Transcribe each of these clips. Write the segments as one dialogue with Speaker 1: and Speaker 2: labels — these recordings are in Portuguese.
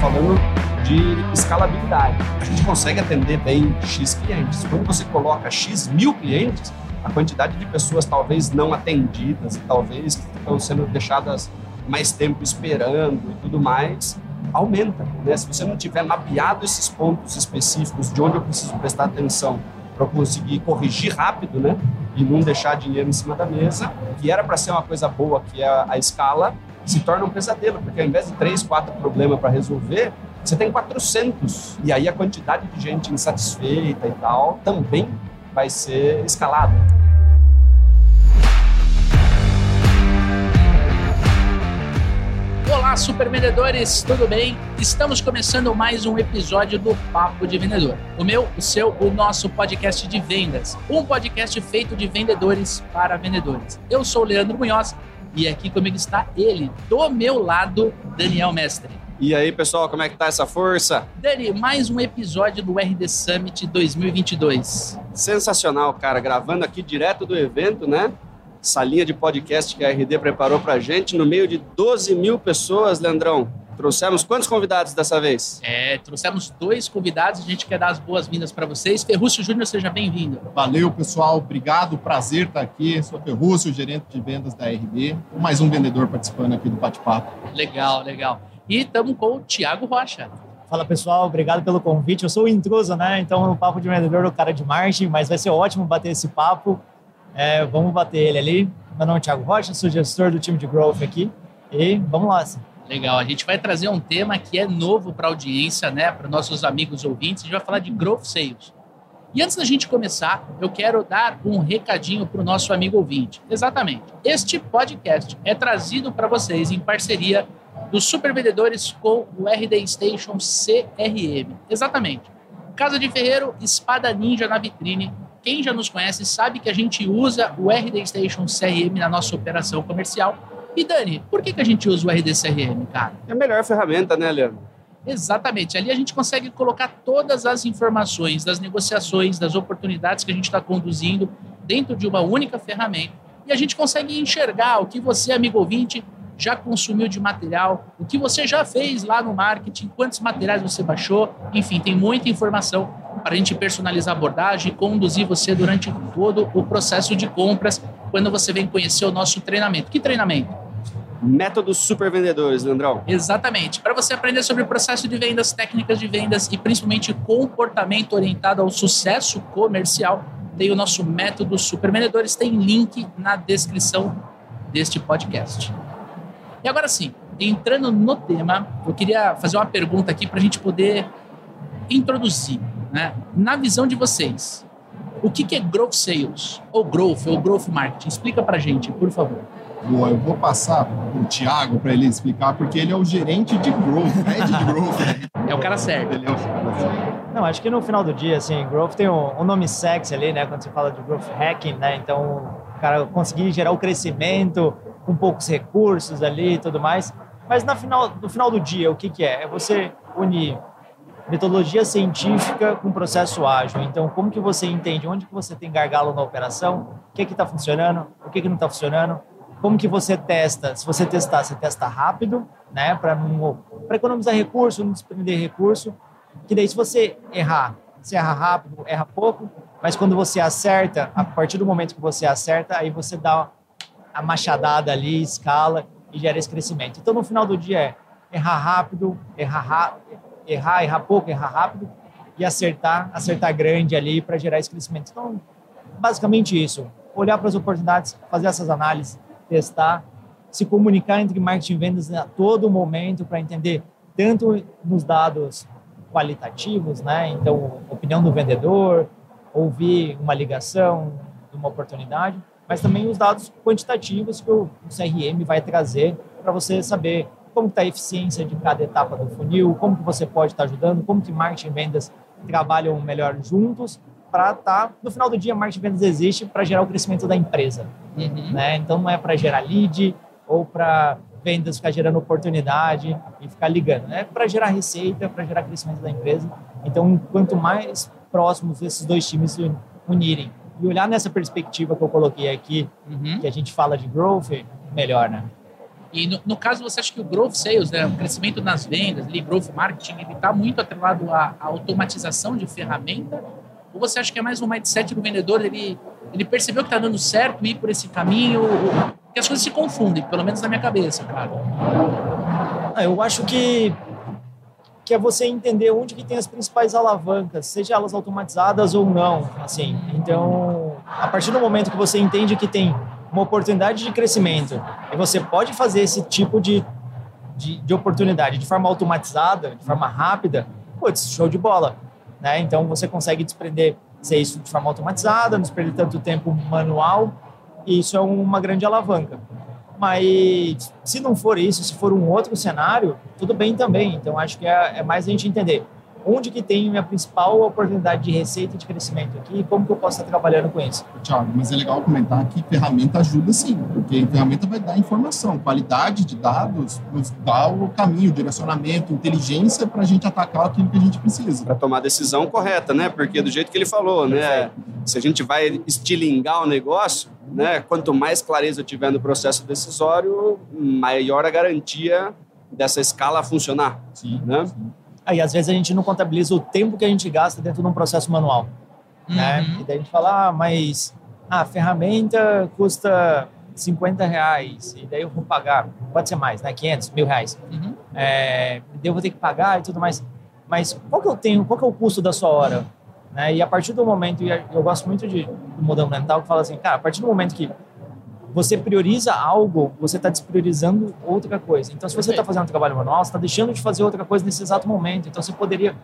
Speaker 1: falando de escalabilidade. A gente consegue atender bem X clientes. Quando você coloca X mil clientes, a quantidade de pessoas talvez não atendidas e talvez que estão sendo deixadas mais tempo esperando e tudo mais, aumenta. Né? Se você não tiver mapeado esses pontos específicos de onde eu preciso prestar atenção para conseguir corrigir rápido, né? E não deixar dinheiro em cima da mesa, que era para ser uma coisa boa, que é a escala, se torna um pesadelo, porque ao invés de três, quatro problemas para resolver, você tem 400. E aí a quantidade de gente insatisfeita e tal também vai ser escalada.
Speaker 2: Olá, super vendedores, tudo bem? Estamos começando mais um episódio do Papo de Vendedor. O meu, o seu, o nosso podcast de vendas. Um podcast feito de vendedores para vendedores. Eu sou o Leandro Munhoz e aqui comigo está ele, do meu lado, Daniel Mestre.
Speaker 1: E aí, pessoal, como é que tá essa força?
Speaker 2: Dani, mais um episódio do RD Summit 2022.
Speaker 1: Sensacional, cara. Gravando aqui direto do evento, né? Essa linha de podcast que a RD preparou pra gente, no meio de 12 mil pessoas, Leandrão. Trouxemos quantos convidados dessa vez?
Speaker 2: É, trouxemos dois convidados. A gente quer dar as boas-vindas para vocês. Ferrúcio Júnior, seja bem-vindo.
Speaker 3: Valeu, pessoal. Obrigado. Prazer estar aqui. Sou Ferrúcio, gerente de vendas da RD. Mais um vendedor participando aqui do bate-papo.
Speaker 2: Legal, legal. E estamos com o Tiago Rocha.
Speaker 4: Fala pessoal, obrigado pelo convite. Eu sou o intruso, né? Então, no papo de vendedor, o cara de marketing, mas vai ser ótimo bater esse papo. É, vamos bater ele ali. Meu nome é Thiago Rocha, sou gestor do time de growth aqui. E vamos lá. Sim.
Speaker 2: Legal, a gente vai trazer um tema que é novo para a audiência, né? Para nossos amigos ouvintes. A gente vai falar de growth sales. E antes da gente começar, eu quero dar um recadinho para o nosso amigo ouvinte. Exatamente. Este podcast é trazido para vocês em parceria dos supervendedores com o RD Station CRM. Exatamente. Casa de Ferreiro, espada ninja na vitrine. Quem já nos conhece sabe que a gente usa o RD Station CRM na nossa operação comercial. E Dani, por que, que a gente usa o RD CRM, cara?
Speaker 1: É a melhor ferramenta, né, Leandro?
Speaker 2: Exatamente. Ali a gente consegue colocar todas as informações das negociações, das oportunidades que a gente está conduzindo dentro de uma única ferramenta. E a gente consegue enxergar o que você, amigo ouvinte, já consumiu de material, o que você já fez lá no marketing, quantos materiais você baixou, enfim, tem muita informação para a gente personalizar a abordagem e conduzir você durante todo o processo de compras quando você vem conhecer o nosso treinamento. Que treinamento?
Speaker 1: Métodos super vendedores, Leandrão.
Speaker 2: Exatamente. Para você aprender sobre o processo de vendas, técnicas de vendas e principalmente comportamento orientado ao sucesso comercial, tem o nosso método Super Vendedores. Tem link na descrição deste podcast. E agora sim, entrando no tema, eu queria fazer uma pergunta aqui para a gente poder introduzir. Né? Na visão de vocês, o que, é growth sales? Ou growth, ou growth marketing? Explica para a gente, por favor.
Speaker 3: Boa, eu vou passar para o Thiago para ele explicar, porque ele é o gerente de growth, head de growth.
Speaker 2: É o cara certo. Ele é o cara
Speaker 4: certo. Não, acho que no final do dia, assim, growth tem um, um nome sexy ali, né? Quando você fala de growth hacking, né? Então, o cara conseguir gerar o crescimento, com poucos recursos ali e tudo mais. Mas no final, no final do dia, o que, que é? É você unir metodologia científica com processo ágil. Então, como que você entende onde que você tem gargalo na operação, o que está funcionando, o que que não está funcionando, como que você testa? Se você testar, você testa rápido, né, para para economizar recurso, não desprender recurso. Que daí, se você errar, você erra rápido, erra pouco, mas quando você acerta, a partir do momento que você acerta, aí você dá a machadada ali, escala e gera esse crescimento. Então, no final do dia é errar rápido, errar, errar, errar pouco, errar rápido e acertar, acertar grande ali para gerar esse crescimento. Então, basicamente isso. Olhar para as oportunidades, fazer essas análises, testar, se comunicar entre marketing e vendas a todo momento para entender tanto nos dados qualitativos, né? Então, opinião do vendedor, ouvir uma ligação uma oportunidade, mas também os dados quantitativos que o CRM vai trazer para você saber como está a eficiência de cada etapa do funil, como que você pode estar tá ajudando, como que marketing e vendas trabalham melhor juntos para estar, tá, no final do dia, marketing e vendas existe para gerar o crescimento da empresa. Uhum. Né? Então, não é para gerar lead ou para vendas ficar gerando oportunidade e ficar ligando. É para gerar receita, para gerar crescimento da empresa. Então, quanto mais próximos esses dois times se unirem e olhar nessa perspectiva que eu coloquei aqui, uhum. que a gente fala de growth, melhor, né?
Speaker 2: E no, no, caso, você acha que o growth sales, né, o crescimento nas vendas, ali, growth marketing, ele está muito atrelado à, à, automatização de ferramenta? Ou você acha que é mais um mindset do vendedor, ele, ele percebeu que está dando certo ir por esse caminho? Porque as coisas se confundem, pelo menos na minha cabeça, cara.
Speaker 4: Ah, eu acho que que é você entender onde que tem as principais alavancas, seja elas automatizadas ou não, assim. Então, a partir do momento que você entende que tem uma oportunidade de crescimento e você pode fazer esse tipo de, de, de oportunidade de forma automatizada, de forma rápida, putz, show de bola, né? Então, você consegue desprender ser isso de forma automatizada, não desprender tanto tempo manual, e isso é uma grande alavanca. Mas se não for isso, se for um outro cenário, tudo bem também. Então acho que é, é mais a gente entender onde que tem minha principal oportunidade de receita e de crescimento aqui e como que eu posso estar trabalhando com isso.
Speaker 3: Tiago, mas é legal comentar que ferramenta ajuda sim, porque ferramenta vai dar informação, qualidade de dados, nos dá o caminho, direcionamento, inteligência para a gente atacar aquilo que a gente precisa.
Speaker 1: Para tomar a decisão correta, né? Porque do jeito que ele falou, né? Se a gente vai estilingar o negócio, né? Quanto mais clareza eu tiver no processo decisório, maior a garantia dessa escala funcionar. Sim, né? Sim.
Speaker 4: Aí, às vezes, a gente não contabiliza o tempo que a gente gasta dentro de um processo manual. Né? Uhum. Né? E daí a gente fala, ah, mas a ferramenta custa 50 reais, e daí eu vou pagar, pode ser mais, né? 500, mil reais. Uhum. É, eu vou ter que pagar e tudo mais. Mas qual que eu tenho, qual que é o custo da sua hora? Né? E a partir do momento, e eu gosto muito de, do modelo mental que fala assim, cara, a partir do momento que você prioriza algo, você está despriorizando outra coisa. Então, se você está fazendo um trabalho manual, você está deixando de fazer outra coisa nesse exato momento. Então, você poderia,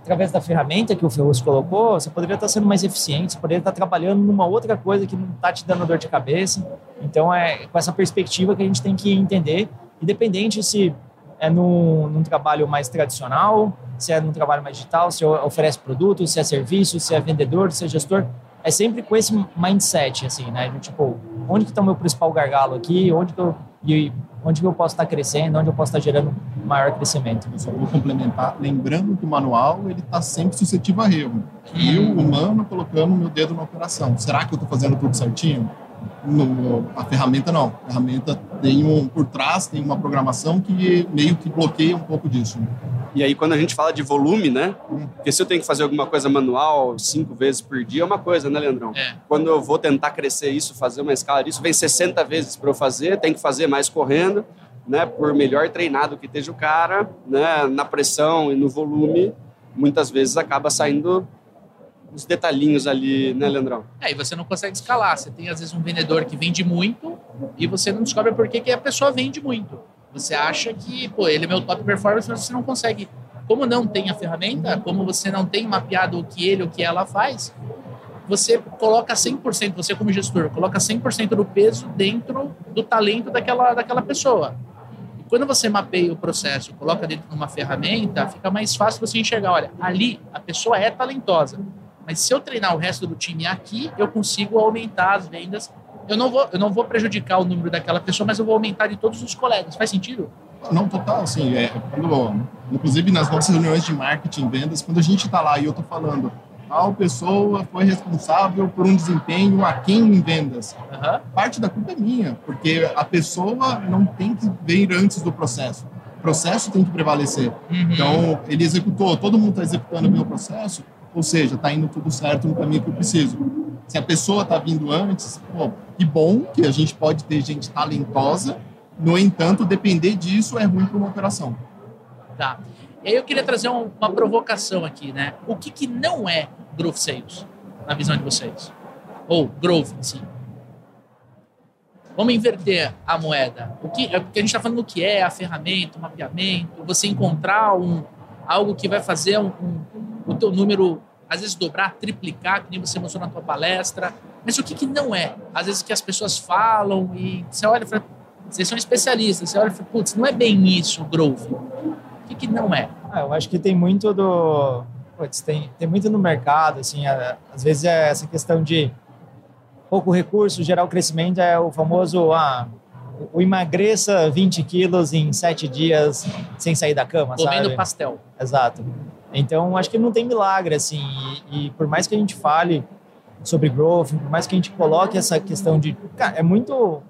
Speaker 4: através da ferramenta que o Ferrus colocou, você poderia estar tá sendo mais eficiente, você poderia estar tá trabalhando numa outra coisa que não está te dando dor de cabeça. Então, é com essa perspectiva que a gente tem que entender, independente se é num, num trabalho mais tradicional, se é num trabalho mais digital, se oferece produto, se é serviço, se é vendedor, se é gestor, é sempre com esse mindset, assim, né? Tipo, onde que está o meu principal gargalo aqui, onde que eu, e onde que eu posso estar tá crescendo, onde eu posso estar tá gerando maior crescimento.
Speaker 3: Eu só vou complementar, lembrando que o manual ele está sempre suscetível a erro. E o humano colocando o meu dedo na operação. Será que eu estou fazendo tudo certinho? No, a ferramenta não. A ferramenta tem um por trás tem uma programação que meio que bloqueia um pouco disso.
Speaker 1: E aí quando a gente fala de volume, né? Porque se eu tenho que fazer alguma coisa manual cinco vezes por dia é uma coisa, né, Leandrão? É. Quando eu vou tentar crescer isso, fazer uma escala disso, vem 60 vezes para eu fazer, tem que fazer mais correndo, né? Por melhor treinado que esteja o cara, né? Na pressão e no volume, muitas vezes acaba saindo os detalhinhos ali, né, Leandrão?
Speaker 2: É, e você não consegue escalar. Você tem, às vezes, um vendedor que vende muito e você não descobre por que, que a pessoa vende muito. Você acha que, pô, ele é meu top performance, mas você não consegue. Como não tem a ferramenta, como você não tem mapeado o que ele o que ela faz, você coloca 100%, você como gestor, coloca 100% do peso dentro do talento daquela, daquela pessoa. E quando você mapeia o processo, coloca dentro de uma ferramenta, fica mais fácil você enxergar, olha, ali a pessoa é talentosa mas se eu treinar o resto do time aqui, eu consigo aumentar as vendas. Eu não vou, eu não vou prejudicar o número daquela pessoa, mas eu vou aumentar de todos os colegas. Faz sentido?
Speaker 3: Não, total, assim, é, quando, inclusive nas nossas reuniões de marketing, vendas, quando a gente está lá e eu estou falando, tal pessoa foi responsável por um desempenho aquém em vendas. Uhum. Parte da culpa é minha, porque a pessoa não tem que vir antes do processo. O processo tem que prevalecer. Uhum. Então, ele executou, todo mundo está executando bem o processo, ou seja, está indo tudo certo no caminho que eu preciso. Se a pessoa está vindo antes, pô, que bom que a gente pode ter gente talentosa, no entanto, depender disso é ruim para uma operação.
Speaker 2: Tá. E aí eu queria trazer uma provocação aqui, né? O que, que não é growth sales, na visão de vocês? Ou growth em si? Vamos inverter a moeda. O que, é porque a gente está falando do que é a ferramenta, o mapeamento, você encontrar um, algo que vai fazer um, um o teu número, às vezes, dobrar, triplicar, que nem você mostrou na tua palestra. Mas o que, que não é? Às vezes que as pessoas falam e você olha e fala, vocês são especialistas, você olha e fala, putz, não é bem isso o growth. O que, que não é?
Speaker 4: Ah, eu acho que tem muito do... Putz, tem, tem muito no mercado, assim, às vezes é essa questão de pouco recurso, gerar o crescimento é o famoso, ah, o emagreça 20 quilos em 7 dias sem sair da cama,
Speaker 2: Comendo sabe? pastel.
Speaker 4: Exato. Então, acho que não tem milagre, assim. E, e, por mais que a gente fale sobre growth, por mais que a gente coloque essa questão de... Cara, é muito...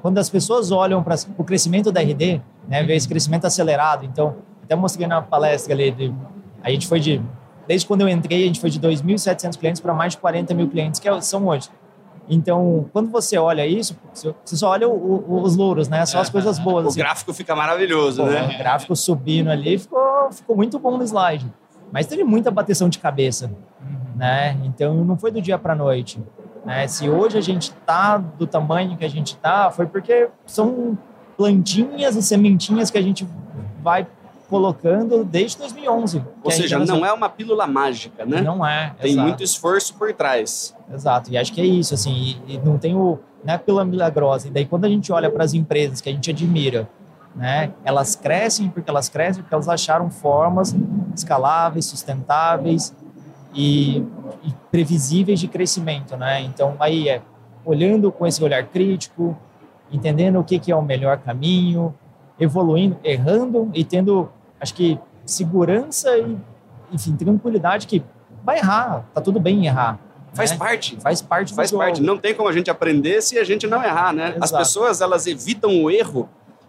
Speaker 4: quando as pessoas olham para o crescimento da RD, né, ver esse crescimento acelerado, então, até mostrei na palestra ali, de, a gente foi de, desde quando eu entrei, a gente foi de 2.700 clientes para mais de 40 mil clientes, que é são hoje. Então, quando você olha isso, você só olha o, o, os louros, né? Só as coisas boas.
Speaker 1: O
Speaker 4: assim.
Speaker 1: gráfico fica maravilhoso,
Speaker 4: Pô,
Speaker 1: né?
Speaker 4: O gráfico subindo ali ficou, ficou muito bom no slide. Mas teve muita bateção de cabeça, né? Então, não foi do dia para noite. Né? Se hoje a gente está do tamanho que a gente está, foi porque são plantinhas e sementinhas que a gente vai colocando desde 2011.
Speaker 1: Ou seja, não é uma pílula mágica, né?
Speaker 4: Não é.
Speaker 1: Tem
Speaker 4: exato.
Speaker 1: muito esforço por trás.
Speaker 4: Exato. E acho que é isso, assim, e, e não tem o, não é pílula milagrosa. E daí quando a gente olha para as empresas que a gente admira, né, elas crescem porque elas crescem porque elas acharam formas escaláveis, sustentáveis e, e previsíveis de crescimento, né? Então aí é olhando com esse olhar crítico, entendendo o que, que é o melhor caminho, evoluindo, errando e tendo, acho que, segurança e, enfim, tranquilidade que vai errar, tá tudo bem errar.
Speaker 1: Faz
Speaker 4: né?
Speaker 1: parte.
Speaker 4: Faz parte
Speaker 1: Faz
Speaker 4: do
Speaker 1: parte.
Speaker 4: jogo.
Speaker 1: Não tem como a gente aprender se a gente não errar, né? As
Speaker 4: Exato.
Speaker 1: pessoas, elas evitam o erro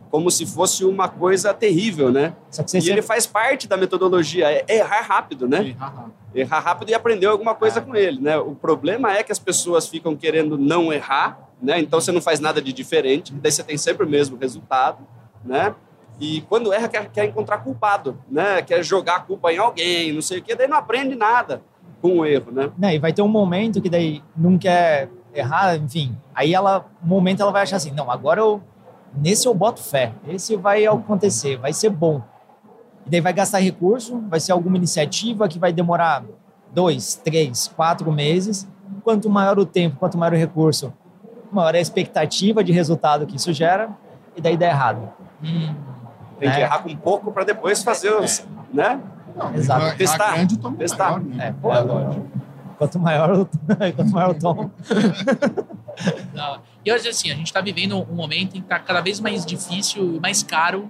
Speaker 1: como se fosse uma coisa terrível, né?
Speaker 4: Só que você
Speaker 1: E
Speaker 4: sempre-
Speaker 1: ele faz parte da metodologia, é errar rápido, né?
Speaker 3: Errar rápido.
Speaker 1: Errar rápido e aprender alguma coisa com ele, né? O problema é que as pessoas ficam querendo não errar, né? Então você não faz nada de diferente, daí você tem sempre o mesmo resultado, né? E quando erra, quer, quer encontrar culpado, né? Quer jogar a culpa em alguém, não sei o quê, daí não aprende nada com o erro, né?
Speaker 4: Não, e vai ter um momento que daí não quer errar, enfim. Aí ela, um momento ela vai achar assim, não, agora eu nesse eu boto fé. Esse vai acontecer, vai ser bom. E daí vai gastar recurso, vai ser alguma iniciativa que vai demorar dois, três, quatro meses. Quanto maior o tempo, quanto maior o recurso, maior a expectativa de resultado que isso gera, e daí dá errado.
Speaker 1: Tem que
Speaker 4: É.
Speaker 1: errar com pouco para depois fazer os, né?
Speaker 3: Não,
Speaker 4: Exato.
Speaker 1: Testar.
Speaker 3: grande,
Speaker 1: Testar.
Speaker 3: maior, né?
Speaker 4: É, pô, é lógico. Quanto maior o, quanto maior o tom.
Speaker 2: E hoje, assim, a gente está vivendo um momento em que está cada vez mais difícil e mais caro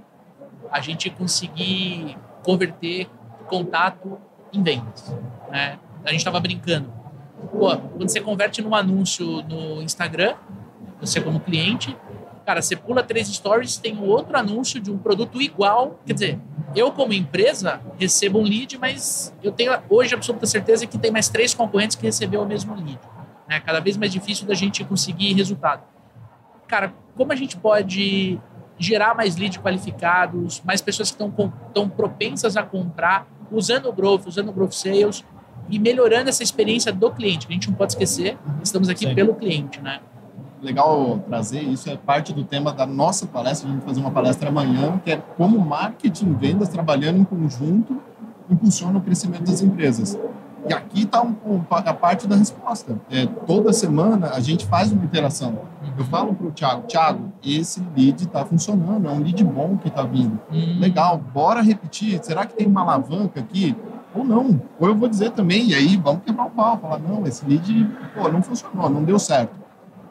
Speaker 2: a gente conseguir converter contato em vendas. Né? A gente estava brincando. Pô, quando você converte num anúncio no Instagram, você como cliente, cara, você pula três stories, tem um outro anúncio de um produto igual. Quer dizer, eu como empresa recebo um lead, mas eu tenho hoje absoluta certeza que tem mais três concorrentes que recebeu o mesmo lead. É cada vez mais difícil da gente conseguir resultado. Cara, como a gente pode gerar mais leads qualificados, mais pessoas que estão estão propensas a comprar, usando o Growth, usando o Growth Sales e melhorando essa experiência do cliente. A gente não pode esquecer, estamos aqui
Speaker 4: Sim.
Speaker 2: pelo cliente, né?
Speaker 3: Legal trazer, isso é parte do tema da nossa palestra, a gente vai fazer uma palestra amanhã, que é como marketing e vendas trabalhando em conjunto impulsiona o crescimento das empresas. E aqui está um, um, a parte da resposta. É, toda semana a gente faz uma interação. Eu falo para o Thiago, Thiago, esse lead está funcionando, é um lead bom que está vindo.
Speaker 2: Hum,
Speaker 3: Legal, bora repetir. Será que tem uma alavanca aqui? Ou não? Ou eu vou dizer também, e aí vamos quebrar o pau, falar, não, esse lead pô, não funcionou, não deu certo.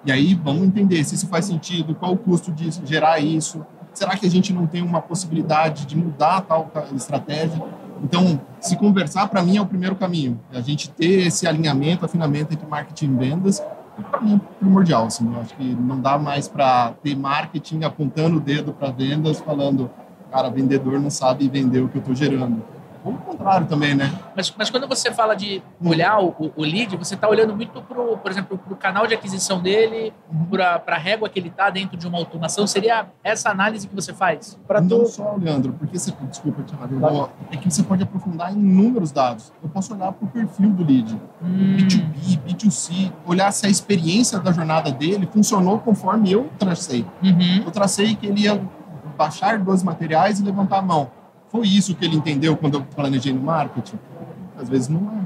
Speaker 3: E aí vamos entender se isso faz sentido, qual o custo de gerar isso. Será que a gente não tem uma possibilidade de mudar tal ta- estratégia? Então, se conversar, para mim, é o primeiro caminho. A gente ter esse alinhamento, afinamento entre marketing e vendas, para mim é primordial. Assim, eu acho que não dá mais para ter marketing apontando o dedo para vendas, falando, cara, vendedor não sabe vender o que eu estou gerando. Ou o contrário também, né?
Speaker 2: Mas, mas quando você fala de olhar o, o- lead, você está olhando muito, pro, por exemplo, para o canal de aquisição dele, para a régua que ele está dentro de uma automação. Seria essa análise que você faz?
Speaker 4: Para
Speaker 3: não
Speaker 4: tu,
Speaker 3: só, Leandro, porque você, desculpa, eu vou- é que você pode aprofundar em inúmeros dados. Eu posso olhar para o perfil do lead,
Speaker 2: Hum,
Speaker 3: B2B, B2C, olhar se a experiência da jornada dele funcionou conforme eu tracei.
Speaker 2: uhum.
Speaker 3: Eu tracei que ele ia baixar dois materiais e levantar a mão. Foi isso que ele entendeu quando eu planejei no marketing? Às vezes não é.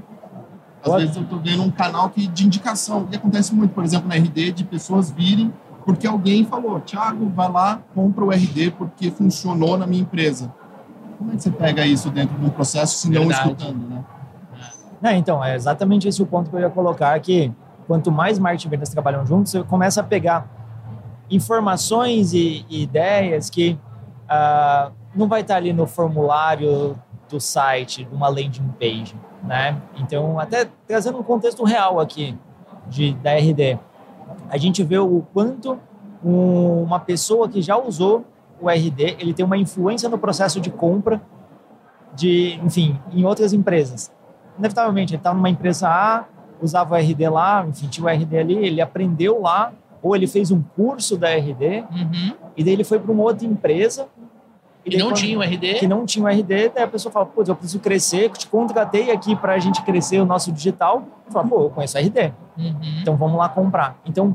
Speaker 3: Às
Speaker 4: Pode.
Speaker 3: vezes eu estou vendo um canal que, de indicação. E acontece muito, por exemplo, na RD, de pessoas virem porque alguém falou, Thiago, vai lá, compra o RD porque funcionou na minha empresa. Como é que você pega isso dentro de um processo se não
Speaker 2: Verdade.
Speaker 3: escutando, né?
Speaker 4: Não, então, é exatamente esse o ponto que eu ia colocar, que quanto mais marketing e vendas trabalham juntos, você começa a pegar informações e, e ideias que ah, não vai estar ali no formulário do site, de uma landing page, né? Então, até trazendo um contexto real aqui de, da RD, a gente vê o quanto um, uma pessoa que já usou o RD, ele tem uma influência no processo de compra de, enfim, em outras empresas. Inevitavelmente, ele estava numa empresa A, usava o RD lá, enfim, tinha o RD ali, ele aprendeu lá, ou ele fez um curso da RD,
Speaker 2: Uhum.
Speaker 4: e daí ele foi para uma outra empresa.
Speaker 2: E
Speaker 4: daí
Speaker 2: não
Speaker 4: quando-
Speaker 2: tinha o RD.
Speaker 4: Que não tinha o RD, daí a pessoa fala, pô, eu preciso crescer, te contratei aqui para a gente crescer o nosso digital. Fala, pô, eu conheço RD,
Speaker 2: Uhum.
Speaker 4: então vamos lá comprar. Então,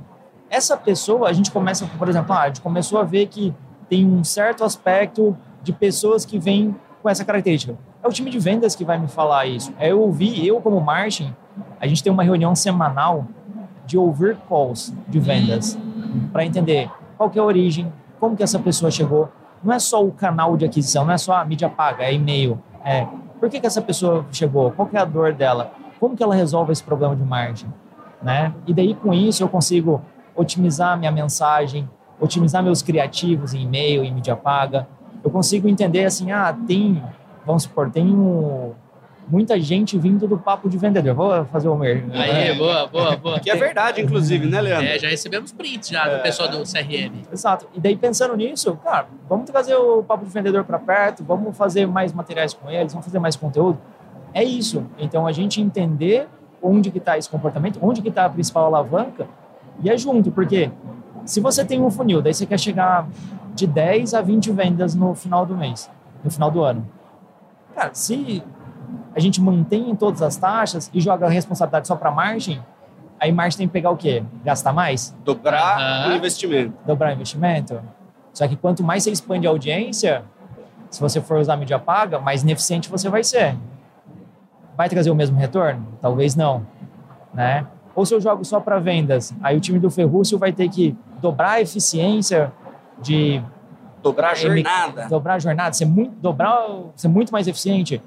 Speaker 4: essa pessoa, a gente começa, por exemplo, ah, a gente começou a ver que tem um certo aspecto de pessoas que vêm com essa característica. É o time de vendas que vai me falar isso. É eu ouvir, eu como marketing, a gente tem uma reunião semanal de ouvir calls de vendas para entender qual que é a origem, como que essa pessoa chegou. Não é só o canal de aquisição, não é só a mídia paga, é e-mail. É, por que, que essa pessoa chegou? Qual é a dor dela? Como que ela resolve esse problema de marketing? Né? E daí com isso eu consigo otimizar minha mensagem, otimizar meus criativos em e-mail, em mídia paga. Eu consigo entender assim, ah, tem, vamos supor, tem um, muita gente vindo do papo de vendedor. Vou fazer o meu.
Speaker 2: Aí, boa, boa, boa.
Speaker 1: Que é verdade, inclusive, né, Leandro?
Speaker 2: É, já recebemos prints já do pessoal do CRM.
Speaker 4: Exato. E daí pensando nisso, cara, vamos trazer o papo de vendedor para perto, vamos fazer mais materiais com eles, vamos fazer mais conteúdo. É isso. Então a gente entender onde que está esse comportamento, onde que está a principal alavanca e é junto, porque se você tem um funil, daí você quer chegar de 10 a 20 vendas no final do mês, no final do ano. Cara, se a gente mantém todas as taxas e joga a responsabilidade só para margem, aí margem tem que pegar o quê? Gastar mais?
Speaker 1: Dobrar
Speaker 2: Aham.
Speaker 1: o investimento.
Speaker 4: dobrar o investimento. Só que quanto mais você expande a audiência, se você for usar mídia paga, mais ineficiente você vai ser. Vai trazer o mesmo retorno? Talvez não, né? Ou se eu jogo só para vendas, aí o time do Ferrúcio vai ter que dobrar a eficiência de
Speaker 1: Dobrar a jornada.
Speaker 4: dobrar a jornada, ser muito, dobrar, ser muito mais eficiente.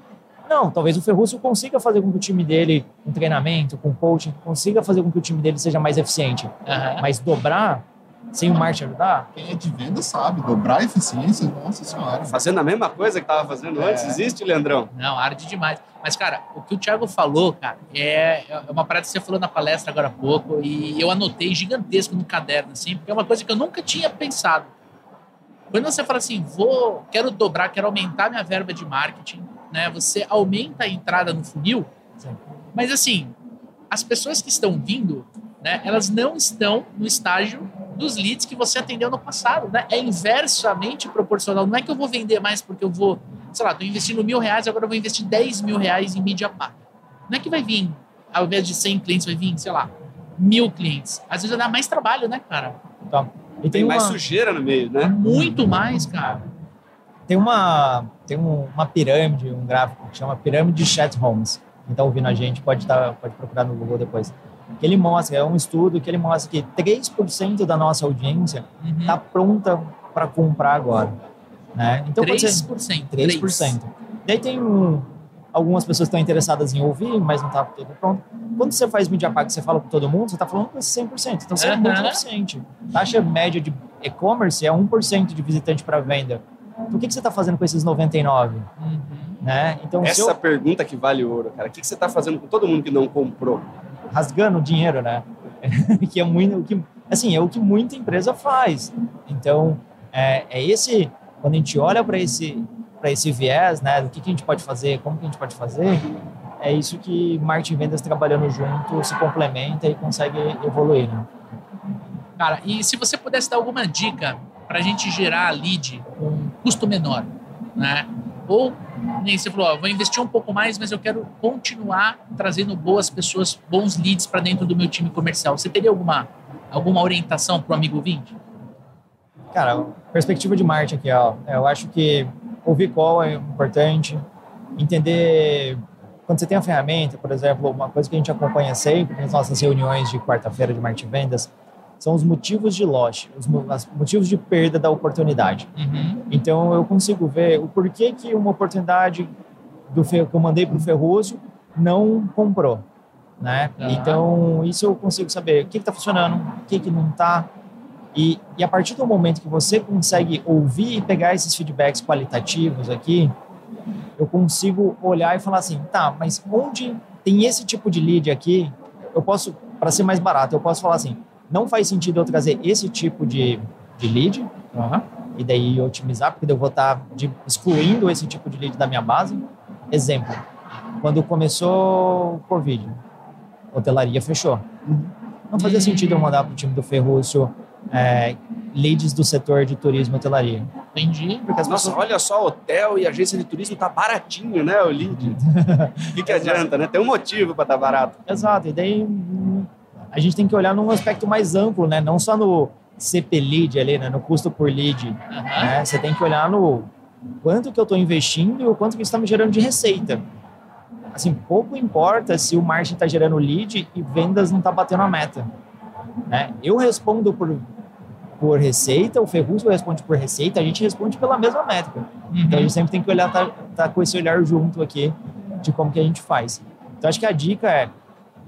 Speaker 4: Não, talvez o Ferrúcio consiga fazer com que o time dele, com treinamento, com coaching, consiga fazer com que o time dele seja mais eficiente.
Speaker 2: Aham.
Speaker 4: Mas dobrar, sem o marketing ajudar,
Speaker 3: Quem é de venda sabe, dobrar a eficiência, nossa senhora.
Speaker 1: Fazendo a mesma coisa que tava fazendo
Speaker 3: É.
Speaker 1: antes, existe, Leandrão?
Speaker 2: Não, arde demais. Mas, cara, o que o Thiago falou, cara, é, é uma parada que você falou na palestra agora há pouco e eu anotei gigantesco no caderno, assim, porque é uma coisa que eu nunca tinha pensado. Quando você fala assim, vou, quero dobrar, quero aumentar minha verba de marketing, né? Você aumenta a entrada no funil,
Speaker 4: Sim.
Speaker 2: mas assim, as pessoas que estão vindo, né, elas não estão no estágio dos leads que você atendeu no passado, né? É inversamente proporcional. Não é que eu vou vender mais porque eu vou, sei lá, tô investindo mil reais, agora eu vou investir 10 mil reais em mídia paga. Não é que vai vir, ao invés de 100 clientes, vai vir, sei lá, mil clientes. Às vezes vai dar mais trabalho, né, cara?
Speaker 4: Tá. E
Speaker 1: Tem
Speaker 4: tem,
Speaker 1: mais
Speaker 4: uma,
Speaker 1: sujeira no meio, né?
Speaker 2: Muito mais, cara.
Speaker 4: Tem uma tem um- uma pirâmide, um gráfico que chama pirâmide de Chat Holmes. Quem está ouvindo a gente pode tá, pode procurar no Google depois. Que ele mostra, é um estudo que ele mostra que 3% da nossa audiência
Speaker 2: Uhum.
Speaker 4: está pronta para comprar agora, né? Então quando você-
Speaker 2: 3%.
Speaker 4: 3%. Daí tem um, algumas pessoas estão interessadas em ouvir, mas não está tudo pronto. Quando você faz mídia paga, você fala com todo mundo, você está falando com esse 100%. Então você é muito eficiente. Taxa média de e-commerce é 1% de visitante para venda. O que, que você está fazendo com esses 99?
Speaker 2: Uhum.
Speaker 4: Né? Então, se
Speaker 1: Essa
Speaker 4: eu
Speaker 1: pergunta que vale ouro, cara. O que que você tá fazendo com todo mundo que não comprou?
Speaker 4: rasgando dinheiro, né? que é muito, o que, assim, é o que muita empresa faz. Então, é, é esse, quando a gente olha para esse, para esse viés, né, do que, que a gente pode fazer, como que a gente pode fazer, é isso que marketing e vendas trabalhando junto se complementa e consegue evoluir, né?
Speaker 2: Cara, e se você pudesse dar alguma dica para a gente gerar lead com custo menor, né? Ou, nem você falou, ó, vou investir um pouco mais, mas eu quero continuar trazendo boas pessoas, bons leads para dentro do meu time comercial. Você teria alguma, alguma orientação para o amigo 20?
Speaker 4: Cara, perspectiva de marketing aqui, ó. É, Eu acho que ouvir qual é importante, entender quando você tem a ferramenta, por exemplo, uma coisa que a gente acompanha sempre nas nossas reuniões de quarta-feira de marketing vendas são os motivos de loss, os mo- os motivos de perda da oportunidade.
Speaker 2: Uhum.
Speaker 4: Então eu consigo ver o porquê que uma oportunidade do que eu mandei para o Ferroso não comprou, né?
Speaker 2: Tá.
Speaker 4: Então isso eu consigo saber o que está funcionando, o que que não está e, e a partir do momento que você consegue ouvir e pegar esses feedbacks qualitativos aqui, eu consigo olhar e falar assim, tá, mas onde tem esse tipo de lead aqui, eu posso, para ser mais barato, eu posso falar assim, não faz sentido eu trazer esse tipo de, de lead
Speaker 2: Uhum.
Speaker 4: e daí otimizar, porque eu vou estar de- excluindo esse tipo de lead da minha base. Exemplo, quando começou o Covid, a hotelaria fechou. Não fazia sentido eu mandar para o time do Ferrúcio é, leads do setor de turismo e hotelaria.
Speaker 2: Entendi.
Speaker 4: Porque as
Speaker 1: Nossa,
Speaker 4: pessoas...
Speaker 1: olha só, hotel e agência de turismo tá baratinho, né, o lead? O que, que adianta, né? Tem um motivo para estar tá barato.
Speaker 4: Exato, e daí a gente tem que olhar num aspecto mais amplo, né? Não só no CP lead ali, né? No custo por lead.
Speaker 2: Aham.
Speaker 4: né? Você tem que olhar no quanto que eu estou investindo e o quanto que isso está me gerando de receita. Assim, pouco importa se o marketing está gerando lead e vendas não está batendo a meta. né? Eu respondo por, por receita, o Ferrugem responde por receita, a gente responde pela mesma métrica. Então a
Speaker 2: Uhum.
Speaker 4: gente sempre tem que olhar, tá, tá com esse olhar junto aqui de como que a gente faz. Então acho que a dica é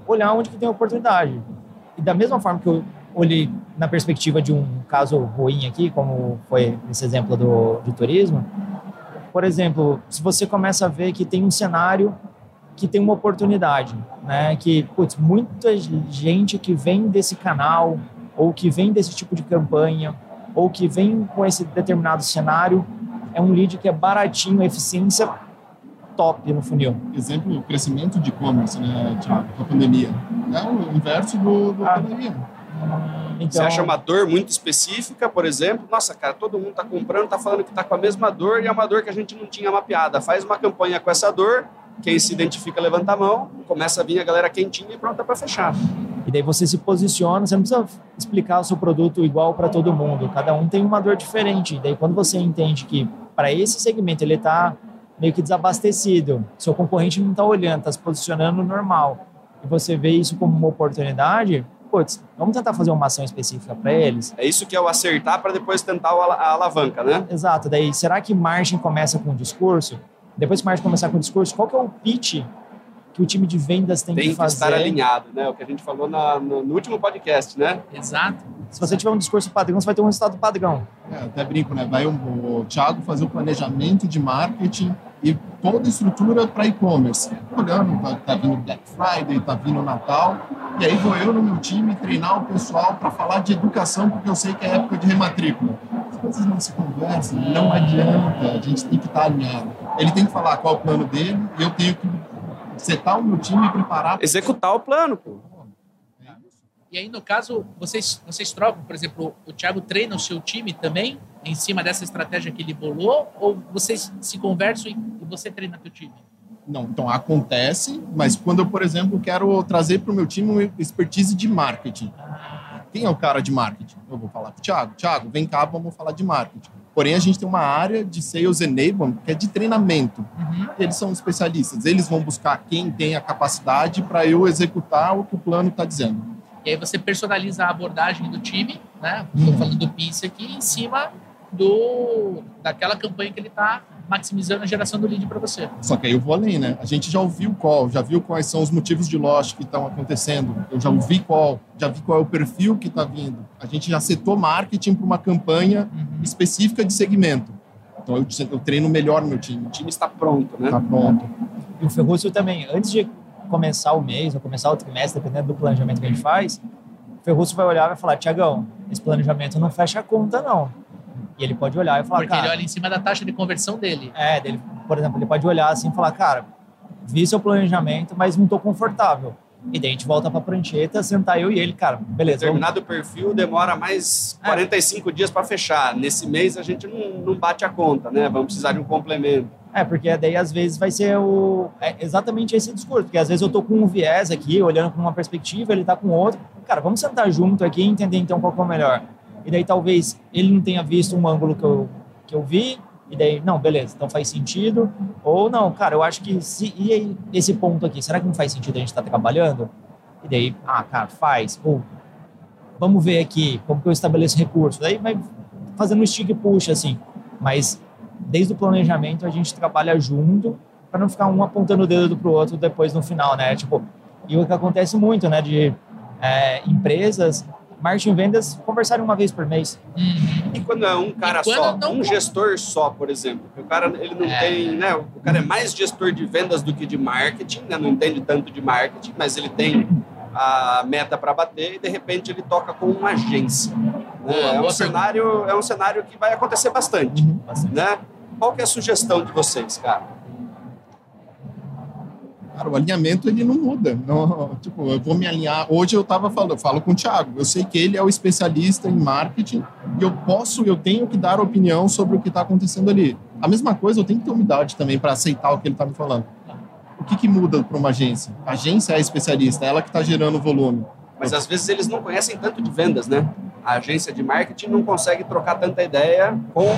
Speaker 4: olhar onde que tem oportunidade. E da mesma forma que eu olhei na perspectiva de um caso ruim aqui, como foi esse exemplo do, turismo, por exemplo, se você começa a ver que tem um cenário que tem uma oportunidade, né? Que, putz, muita gente que vem desse canal ou que vem desse tipo de campanha ou que vem com esse determinado cenário, é um lead que é baratinho, eficiência top no funil.
Speaker 3: Exemplo, o crescimento de e-commerce, né, Thiago, com a pandemia. É o inverso do, do
Speaker 4: Ah.
Speaker 3: pandemia.
Speaker 4: Então,
Speaker 1: Você acha uma dor muito específica, por exemplo, nossa, cara, todo mundo tá comprando, tá falando que tá com a mesma dor e é uma dor que a gente não tinha mapeada. Faz uma campanha com essa dor, quem se identifica levanta a mão, começa a vir a galera quentinha e pronta para fechar.
Speaker 4: E daí você se posiciona, você não precisa explicar o seu produto igual para todo mundo. Cada um tem uma dor diferente. E daí quando você entende que para esse segmento ele está meio que desabastecido, seu concorrente não está olhando, está se posicionando normal, e você vê isso como uma oportunidade, putz, vamos tentar fazer uma ação específica para eles.
Speaker 1: É isso que é o acertar para depois tentar a alavanca, né?
Speaker 4: Exato. Daí, será que margem começa com o discurso? Depois que margem começar com o discurso, qual que é o pitch que o time de vendas tem,
Speaker 1: Tem
Speaker 4: que
Speaker 1: que
Speaker 4: fazer?
Speaker 1: estar alinhado, né? O que a gente falou na- no, no último podcast, né?
Speaker 2: Exato.
Speaker 4: Se você tiver um discurso padrão, você vai ter um resultado padrão.
Speaker 3: É, até brinco, né? Vai o, o Thiago fazer o planejamento de marketing e toda a estrutura para e-commerce. Olhando, tá, tá vindo Black Friday, tá vindo Natal, e aí vou eu no meu time treinar o pessoal para falar de educação, porque eu sei que é época de rematrícula. As coisas não se conversam, não adianta, a gente tem que estar alinhado. Ele tem que falar qual é o plano dele e eu tenho que setar o meu time e preparar.
Speaker 1: Executar o plano, pô.
Speaker 2: E aí, no caso, vocês, vocês trocam, por exemplo, o Thiago treina o seu time também em cima dessa estratégia que ele bolou? Ou vocês se conversam e, e você treina teu time?
Speaker 3: Não, então acontece, mas quando eu, por exemplo, quero trazer para o meu time uma expertise de marketing. Quem é o cara de marketing? Eu vou falar com o Thiago. Thiago, vem cá, vamos falar de marketing. Porém, a gente tem uma área de Sales Enablement que é de treinamento.
Speaker 2: Uhum.
Speaker 3: Eles são especialistas. Eles vão buscar quem tem a capacidade para eu executar o que o plano está dizendo.
Speaker 2: E aí você personaliza a abordagem do time, né? Estou falando do Pince aqui, em cima do daquela campanha que ele está maximizando a geração do lead para você.
Speaker 3: Só que aí eu vou além, né? A gente já ouviu qual, já viu quais são os motivos de loss que estão acontecendo. Eu já ouvi qual, já vi qual é o perfil que está vindo. A gente já setou marketing para uma campanha
Speaker 2: Uhum.
Speaker 3: específica de segmento. Então eu, eu treino melhor meu time.
Speaker 1: O time está pronto, né?
Speaker 3: Tá pronto.
Speaker 4: E o Ferrúcio também, antes de começar o mês ou começar o trimestre, dependendo do planejamento que a gente faz, o Ferrúcio vai olhar e vai falar, Tiagão, esse planejamento não fecha a conta, não. E ele pode olhar e falar,
Speaker 2: Porque ele
Speaker 4: cara...
Speaker 2: olha em cima da taxa de conversão dele.
Speaker 4: É, dele, por exemplo, ele pode olhar assim e falar, cara, vi seu planejamento, mas não tô confortável. E daí a gente volta pra prancheta, sentar eu e ele, cara, beleza. vamos-
Speaker 1: Determinado perfil demora mais 45 dias para fechar. Nesse mês a gente não, não bate a conta, né? Vamos precisar de um complemento.
Speaker 4: É, porque daí às vezes vai ser o, é exatamente esse discurso. Porque às vezes eu tô com um viés aqui, olhando com uma perspectiva, ele tá com outro. Cara, vamos sentar junto aqui e entender então qual que é o melhor. E daí talvez ele não tenha visto um ângulo que eu, que eu vi, e daí, não, beleza, então faz sentido. Ou não, cara, eu acho que se. E aí, esse ponto aqui, será que não faz sentido a gente estar trabalhando? E daí, ah, cara, faz. Ou vamos ver aqui como que eu estabeleço recurso. Daí vai fazendo um stick puxa, assim. Mas desde o planejamento a gente trabalha junto para não ficar um apontando o dedo pro outro depois no final, né? Tipo, e o que acontece muito, né? De é, empresas, marketing e vendas conversarem uma vez por mês.
Speaker 2: Uhum.
Speaker 1: E quando é um cara só, um gestor só, por exemplo, o cara ele não
Speaker 2: É.
Speaker 1: tem, né? O cara é mais gestor de vendas do que de marketing, né? Não entende tanto de marketing, mas ele tem a meta para bater e de repente ele toca com uma agência. Né? É, um cenário, é um cenário que vai acontecer bastante. Uhum, bastante. Né? Qual que é a sugestão de vocês, cara?
Speaker 3: Cara, o alinhamento ele não muda. Não, tipo, eu vou me alinhar. Hoje eu tava falando, eu falo com o Thiago. Eu sei que ele é o especialista em marketing e eu posso, eu tenho que dar opinião sobre o que está acontecendo ali. A mesma coisa, eu tenho que ter humildade também para aceitar o que ele está me falando. O que, que muda para uma agência? A agência é a especialista, é ela que está gerando o volume.
Speaker 1: Mas às vezes eles não conhecem tanto de vendas, né? A agência de marketing não consegue trocar tanta ideia com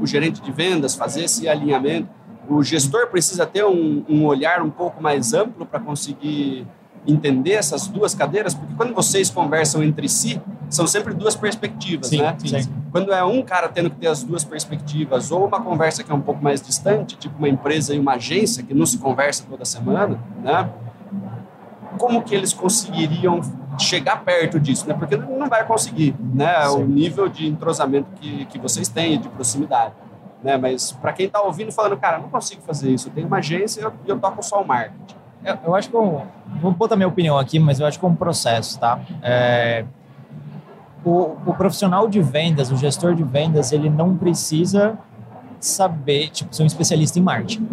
Speaker 1: o gerente de vendas, fazer esse alinhamento o gestor precisa ter um, um olhar um pouco mais amplo para conseguir entender essas duas cadeiras, porque quando vocês conversam entre si, são sempre duas perspectivas, sim, né? Sim. Quando é um cara tendo que ter as duas perspectivas, ou uma conversa que é um pouco mais distante, tipo uma empresa e uma agência que não se conversa toda semana, né? Como que eles conseguiriam chegar perto disso, né? Porque não vai conseguir, né? Sim. O nível de entrosamento que, que vocês têm, de proximidade né? Mas para quem está ouvindo falando, cara, não consigo fazer isso, eu tenho uma agência e eu, eu toco só o marketing.
Speaker 4: Eu, eu acho que eu, vou botar minha opinião aqui, mas eu acho que é um processo, tá? É, o, o profissional de vendas, o gestor de vendas, ele não precisa saber, tipo, ser um especialista em marketing.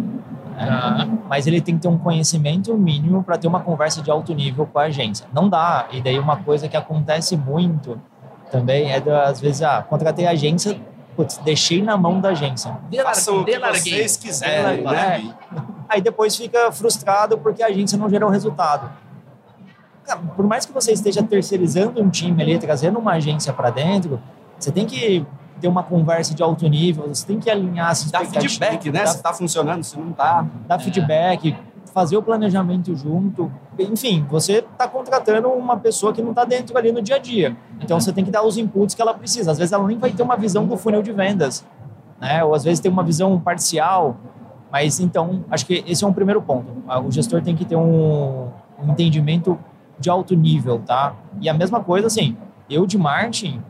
Speaker 4: Né? Mas ele tem que ter um conhecimento mínimo para ter uma conversa de alto nível com a agência. Não dá. E daí uma coisa que acontece muito também é, às vezes, ah, contratei a agência, putz, deixei na mão da agência.
Speaker 1: Façam o que vocês quiserem, né?
Speaker 4: Aí depois fica frustrado porque a agência não gerou resultado. Cara, por mais que você esteja terceirizando um time ali, trazendo uma agência para dentro, você tem que ter uma conversa de alto nível, você tem que alinhar as
Speaker 1: expectativas. Dá feedback, né? Se está funcionando, se não está.
Speaker 4: Dá é. feedback, fazer o planejamento junto. Enfim, você está contratando uma pessoa que não está dentro ali no dia a dia. Então você tem que dar os inputs que ela precisa. Às vezes ela nem vai ter uma visão do funil de vendas, né? Ou às vezes tem uma visão parcial. Mas então, acho que esse é um primeiro ponto. O gestor tem que ter um, um entendimento de alto nível, tá? E a mesma coisa, assim, eu de marketing,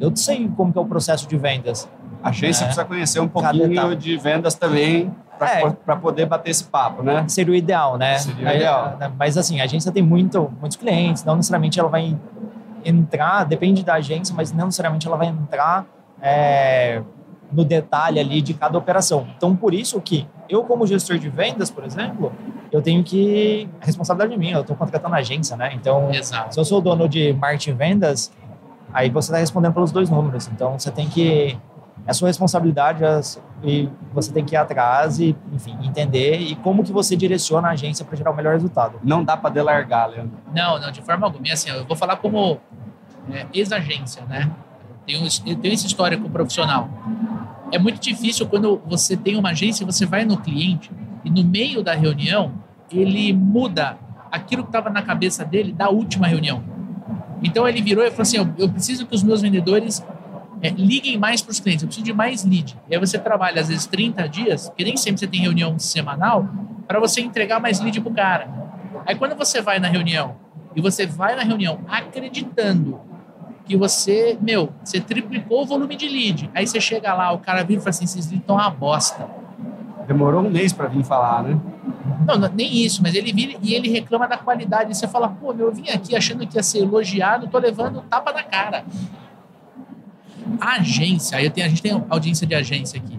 Speaker 4: eu sei como que é o processo de vendas.
Speaker 1: A agência é. precisa conhecer um pouquinho de vendas também para é. poder bater esse papo, né?
Speaker 4: Seria o ideal, né?
Speaker 1: Seria o ideal.
Speaker 4: Né, mas assim, a agência tem muito, muitos clientes, não necessariamente ela vai entrar, depende da agência, mas não necessariamente ela vai entrar é, no detalhe ali de cada operação. Então, por isso que eu, como gestor de vendas, por exemplo, eu tenho que. A responsabilidade é minha, eu estou contratando a agência, né? Então, Exato. se eu sou dono de marketing vendas, aí você está respondendo pelos dois números. Então, você tem que é sua responsabilidade e você tem que ir atrás e, enfim, entender e como que você direciona a agência para gerar o melhor resultado.
Speaker 1: Não dá para delargar, Leandro.
Speaker 2: Não, não, de forma alguma. E assim, eu vou falar como é, ex-agência, né? Eu tenho, eu tenho essa história com o profissional. É muito difícil quando você tem uma agência, você vai no cliente e no meio da reunião ele muda aquilo que estava na cabeça dele da última reunião. Então ele virou e falou assim: eu, eu preciso que os meus vendedores é, liguem mais para os clientes, eu preciso de mais lead. E aí você trabalha, às vezes, 30 dias, que nem sempre você tem reunião semanal, para você entregar mais lead para o cara. Aí quando você vai na reunião, e você vai na reunião acreditando que você, meu, você triplicou o volume de lead. Aí você chega lá, o cara vira e fala assim, esses leads estão uma bosta.
Speaker 1: Demorou um mês para vir falar, né?
Speaker 2: Não, nem isso, mas ele vira e ele reclama da qualidade. E você fala, pô, meu, eu vim aqui achando que ia ser elogiado, tô levando tapa na cara. A agência, aí tenho, a gente tem audiência de agência aqui.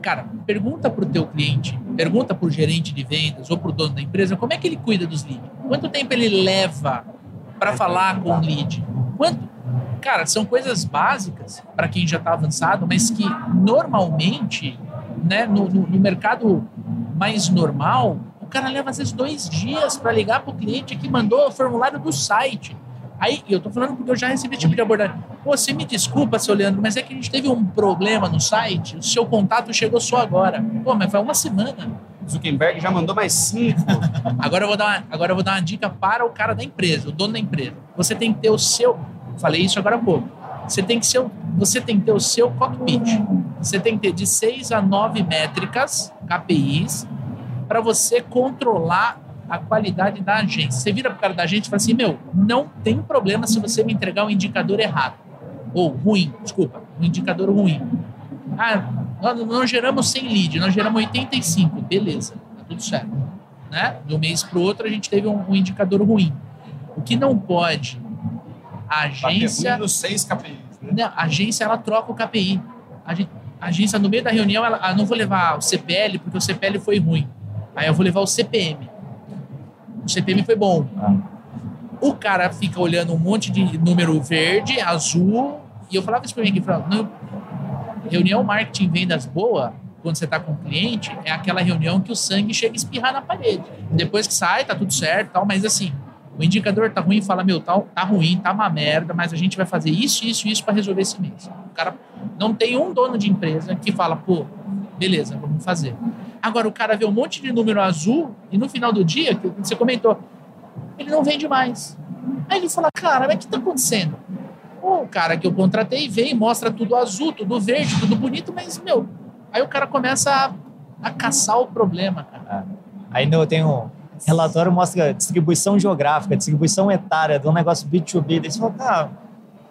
Speaker 2: Cara, pergunta para o teu cliente, pergunta para o gerente de vendas ou para o dono da empresa como é que ele cuida dos leads. Quanto tempo ele leva para falar com o lead? Quanto? Cara, são coisas básicas para quem já está avançado, mas que normalmente, né, no, no, no mercado mais normal, o cara leva às vezes dois dias para ligar para o cliente que mandou o formulário do site. Aí, eu tô falando porque eu já recebi tipo de abordagem. Pô, você me desculpa, seu Leandro, mas é que a gente teve um problema no site, o seu contato chegou só agora. Pô, mas foi uma semana.
Speaker 1: Zuckerberg já mandou mais cinco.
Speaker 2: agora, eu vou dar uma, agora eu vou dar uma dica para o cara da empresa, o dono da empresa. Você tem que ter o seu. Falei isso agora há pouco. Você tem que, ser, você tem que ter o seu cockpit. Você tem que ter de 6 a 9 métricas, KPIs, para você controlar a qualidade da agência. Você vira para o cara da agência e fala assim: meu, não tem problema se você me entregar um indicador errado. Ou ruim, desculpa, um indicador ruim. Ah, nós não geramos 100 lead, nós geramos 85. Beleza, tá tudo certo. Né? De um mês para o outro a gente teve um, um indicador ruim. O que não pode, a agência.
Speaker 1: seis KPIs, né?
Speaker 2: Não, a agência ela troca o KPI. A, a agência, no meio da reunião, ela ah, não vou levar o CPL, porque o CPL foi ruim. Aí eu vou levar o CPM. O CPM foi bom. Ah. O cara fica olhando um monte de número verde, azul, e eu falava isso pra mim aqui, falava, reunião marketing vendas boa, quando você está com o cliente, é aquela reunião que o sangue chega a espirrar na parede. Depois que sai, tá tudo certo, tal, mas assim, o indicador tá ruim, fala, meu, tá, tá ruim, tá uma merda, mas a gente vai fazer isso, isso, isso para resolver esse mês. O cara não tem um dono de empresa que fala, pô, beleza, vamos fazer. Agora o cara vê um monte de número azul e no final do dia, que você comentou, ele não vende mais. Aí ele fala, cara, mas o que está acontecendo? O cara que eu contratei vem, mostra tudo azul, tudo verde, tudo bonito, mas, meu, aí o cara começa a, a caçar o problema. Cara.
Speaker 4: É. Aí no, tem um relatório mostra distribuição geográfica, distribuição etária de um negócio B2B. Daí você fala, cara,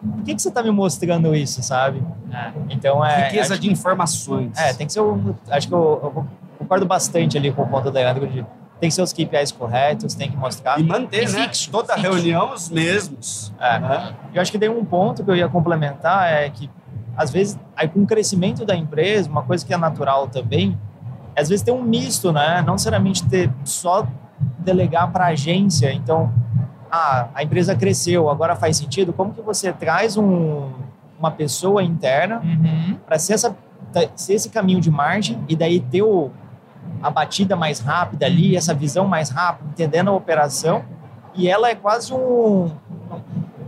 Speaker 4: por que, que você está me mostrando isso, sabe?
Speaker 1: É. Então é. Riqueza de informações.
Speaker 4: É, tem que ser. Um, acho que eu, eu, concordo bastante ali com o ponto da Leandro de tem que ser os KPIs corretos, tem que mostrar.
Speaker 1: E manter, e né? Fixo, Toda fixo. reunião os mesmos.
Speaker 4: É. Né? Eu acho que tem um ponto que eu ia complementar, é que às vezes, aí com o crescimento da empresa, uma coisa que é natural também, às vezes tem um misto, né? Não necessariamente ter só delegar para a agência. Então, ah, a empresa cresceu, agora faz sentido. Como que você traz um, uma pessoa interna uhum. para ser, essa, ser esse caminho de margem e daí ter o, a batida mais rápida ali, essa visão mais rápida, entendendo a operação. E ela é quase um,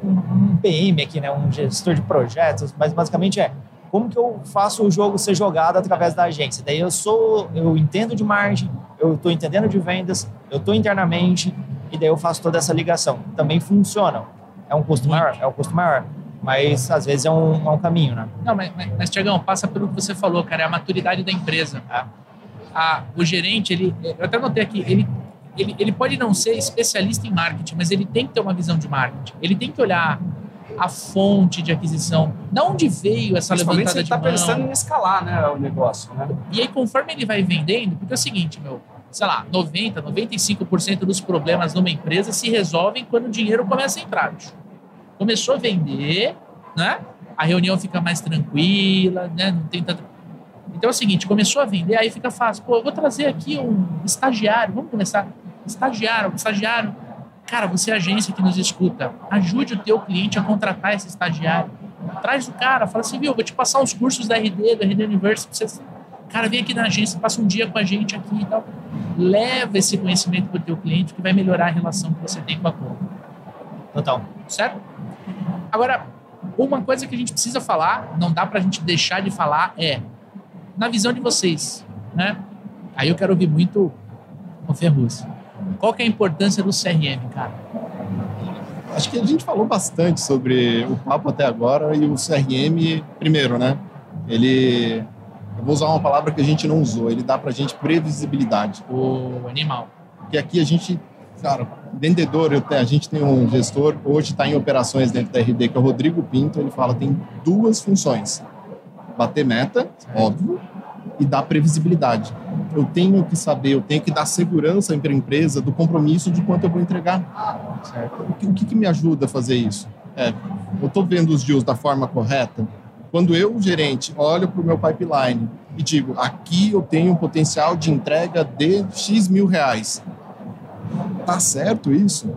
Speaker 4: um, PM aqui, né? um gestor de projetos, mas basicamente é como que eu faço o jogo ser jogado através da agência. Daí eu sou, eu entendo de margem, eu estou entendendo de vendas, eu estou internamente e daí eu faço toda essa ligação. Também funciona. É um custo maior, é um custo maior, mas às vezes é um, é um caminho, né?
Speaker 2: Não, mas, mas, mas Tiagão, passa pelo que você falou, cara, é a maturidade da empresa. É a, o gerente, ele, eu até notei aqui, ele, ele, ele pode não ser especialista em marketing, mas ele tem que ter uma visão de marketing. Ele tem que olhar a fonte de aquisição, de onde veio essa levantada
Speaker 1: de
Speaker 2: tá
Speaker 1: mão. pensando em escalar né, o negócio. Né?
Speaker 2: E aí, conforme ele vai vendendo, porque é o seguinte, meu, sei lá, 90%, 95% dos problemas numa empresa se resolvem quando o dinheiro começa a entrar. Começou a vender, né? A reunião fica mais tranquila, né? Não tem tanto então é o seguinte, começou a vender, aí fica fácil. Pô, eu vou trazer aqui um estagiário, vamos começar. Estagiário, estagiário. Cara, você é agência que nos escuta, ajude o teu cliente a contratar esse estagiário. Traz o cara, fala assim, viu, vou te passar os cursos da RD, da RD University, você... Cara, vem aqui na agência, passa um dia com a gente aqui e tal. Leva esse conhecimento para o teu cliente que vai melhorar a relação que você tem com a conta.
Speaker 4: Total.
Speaker 2: Certo? Agora, uma coisa que a gente precisa falar, não dá para a gente deixar de falar, é na visão de vocês, né? Aí eu quero ouvir muito o Ferruz. Qual que é a importância do CRM, cara?
Speaker 3: Acho que a gente falou bastante sobre o papo até agora e o CRM, primeiro, né? Ele, eu vou usar uma palavra que a gente não usou, ele dá pra gente previsibilidade.
Speaker 2: O animal.
Speaker 3: Porque aqui a gente, cara, vendedor, eu, a gente tem um gestor, hoje está em operações dentro da RD, que é o Rodrigo Pinto, ele fala tem duas funções. Bater meta, óbvio, e dar previsibilidade. Eu tenho que saber, eu tenho que dar segurança para a empresa do compromisso de quanto eu vou entregar. Certo? O, que, o que, me ajuda a fazer isso? É, eu estou vendo os deals da forma correta. Quando eu, gerente, olho para o meu pipeline e digo, aqui eu tenho um potencial de entrega de X mil reais. Tá certo isso?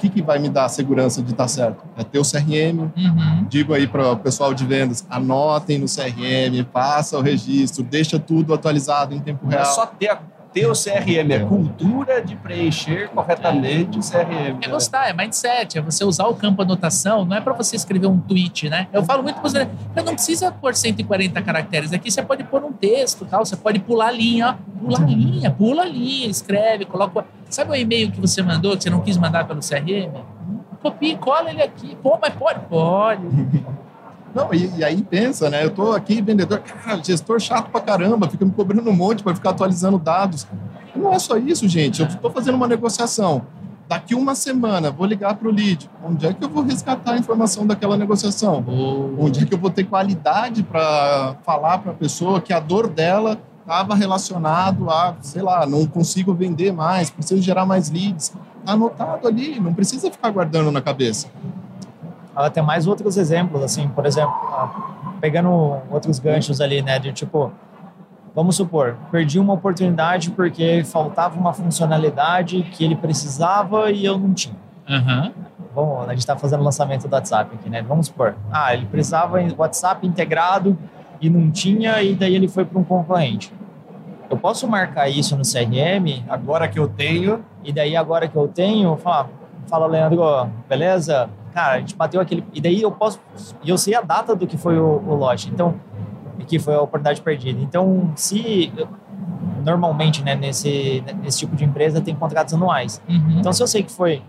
Speaker 3: Que, que vai me dar a segurança de estar tá certo? É ter o CRM. Uhum. Digo aí para o pessoal de vendas, anotem no CRM, faça o registro, deixa tudo atualizado em tempo real.
Speaker 1: Não é só ter a ter o CRM, é cultura de preencher corretamente o CRM.
Speaker 2: É gostar, é mindset, é você usar o campo anotação, não é para você escrever um tweet, né? Eu falo muito para você, você não precisa pôr 140 caracteres, aqui você pode pôr um texto, tal, você pode pular a linha, ó, pular a linha, pula a linha, escreve, coloca... Sabe o e-mail que você mandou, que você não quis mandar pelo CRM? Copia e cola ele aqui. Pô, mas pode? Pode.
Speaker 3: Não, e, e, aí pensa, né? Eu tô aqui, vendedor, cara, gestor chato pra caramba, fica me cobrando um monte para ficar atualizando dados. Não é só isso, gente. Eu estou fazendo uma negociação. Daqui uma semana, vou ligar para o lead. Onde é que eu vou resgatar a informação daquela negociação? Oh. Onde é que eu vou ter qualidade para falar para a pessoa que a dor dela estava relacionado a, sei lá, não consigo vender mais, preciso gerar mais leads. Tá anotado ali, não precisa ficar guardando na cabeça.
Speaker 4: Tem mais outros exemplos, assim, por exemplo, pegando outros ganchos ali, né, de tipo, vamos supor, perdi uma oportunidade porque faltava uma funcionalidade que ele precisava e eu não tinha.
Speaker 2: Uhum.
Speaker 4: Bom, a gente está fazendo o lançamento do WhatsApp aqui, né? Vamos supor, ah, ele precisava WhatsApp integrado e não tinha, e daí ele foi para um concorrente. Eu posso marcar isso no CRM.
Speaker 1: Agora que eu tenho.
Speaker 4: E daí, agora que eu tenho, fala, fala Leandro, beleza? Cara, a gente bateu aquele. E daí eu posso. E eu sei a data do que foi o, o lote. Então, que foi a oportunidade perdida. Então, se. Normalmente, né, nesse, nesse tipo de empresa tem contratos anuais.
Speaker 2: Uhum.
Speaker 4: Então, se eu sei que foi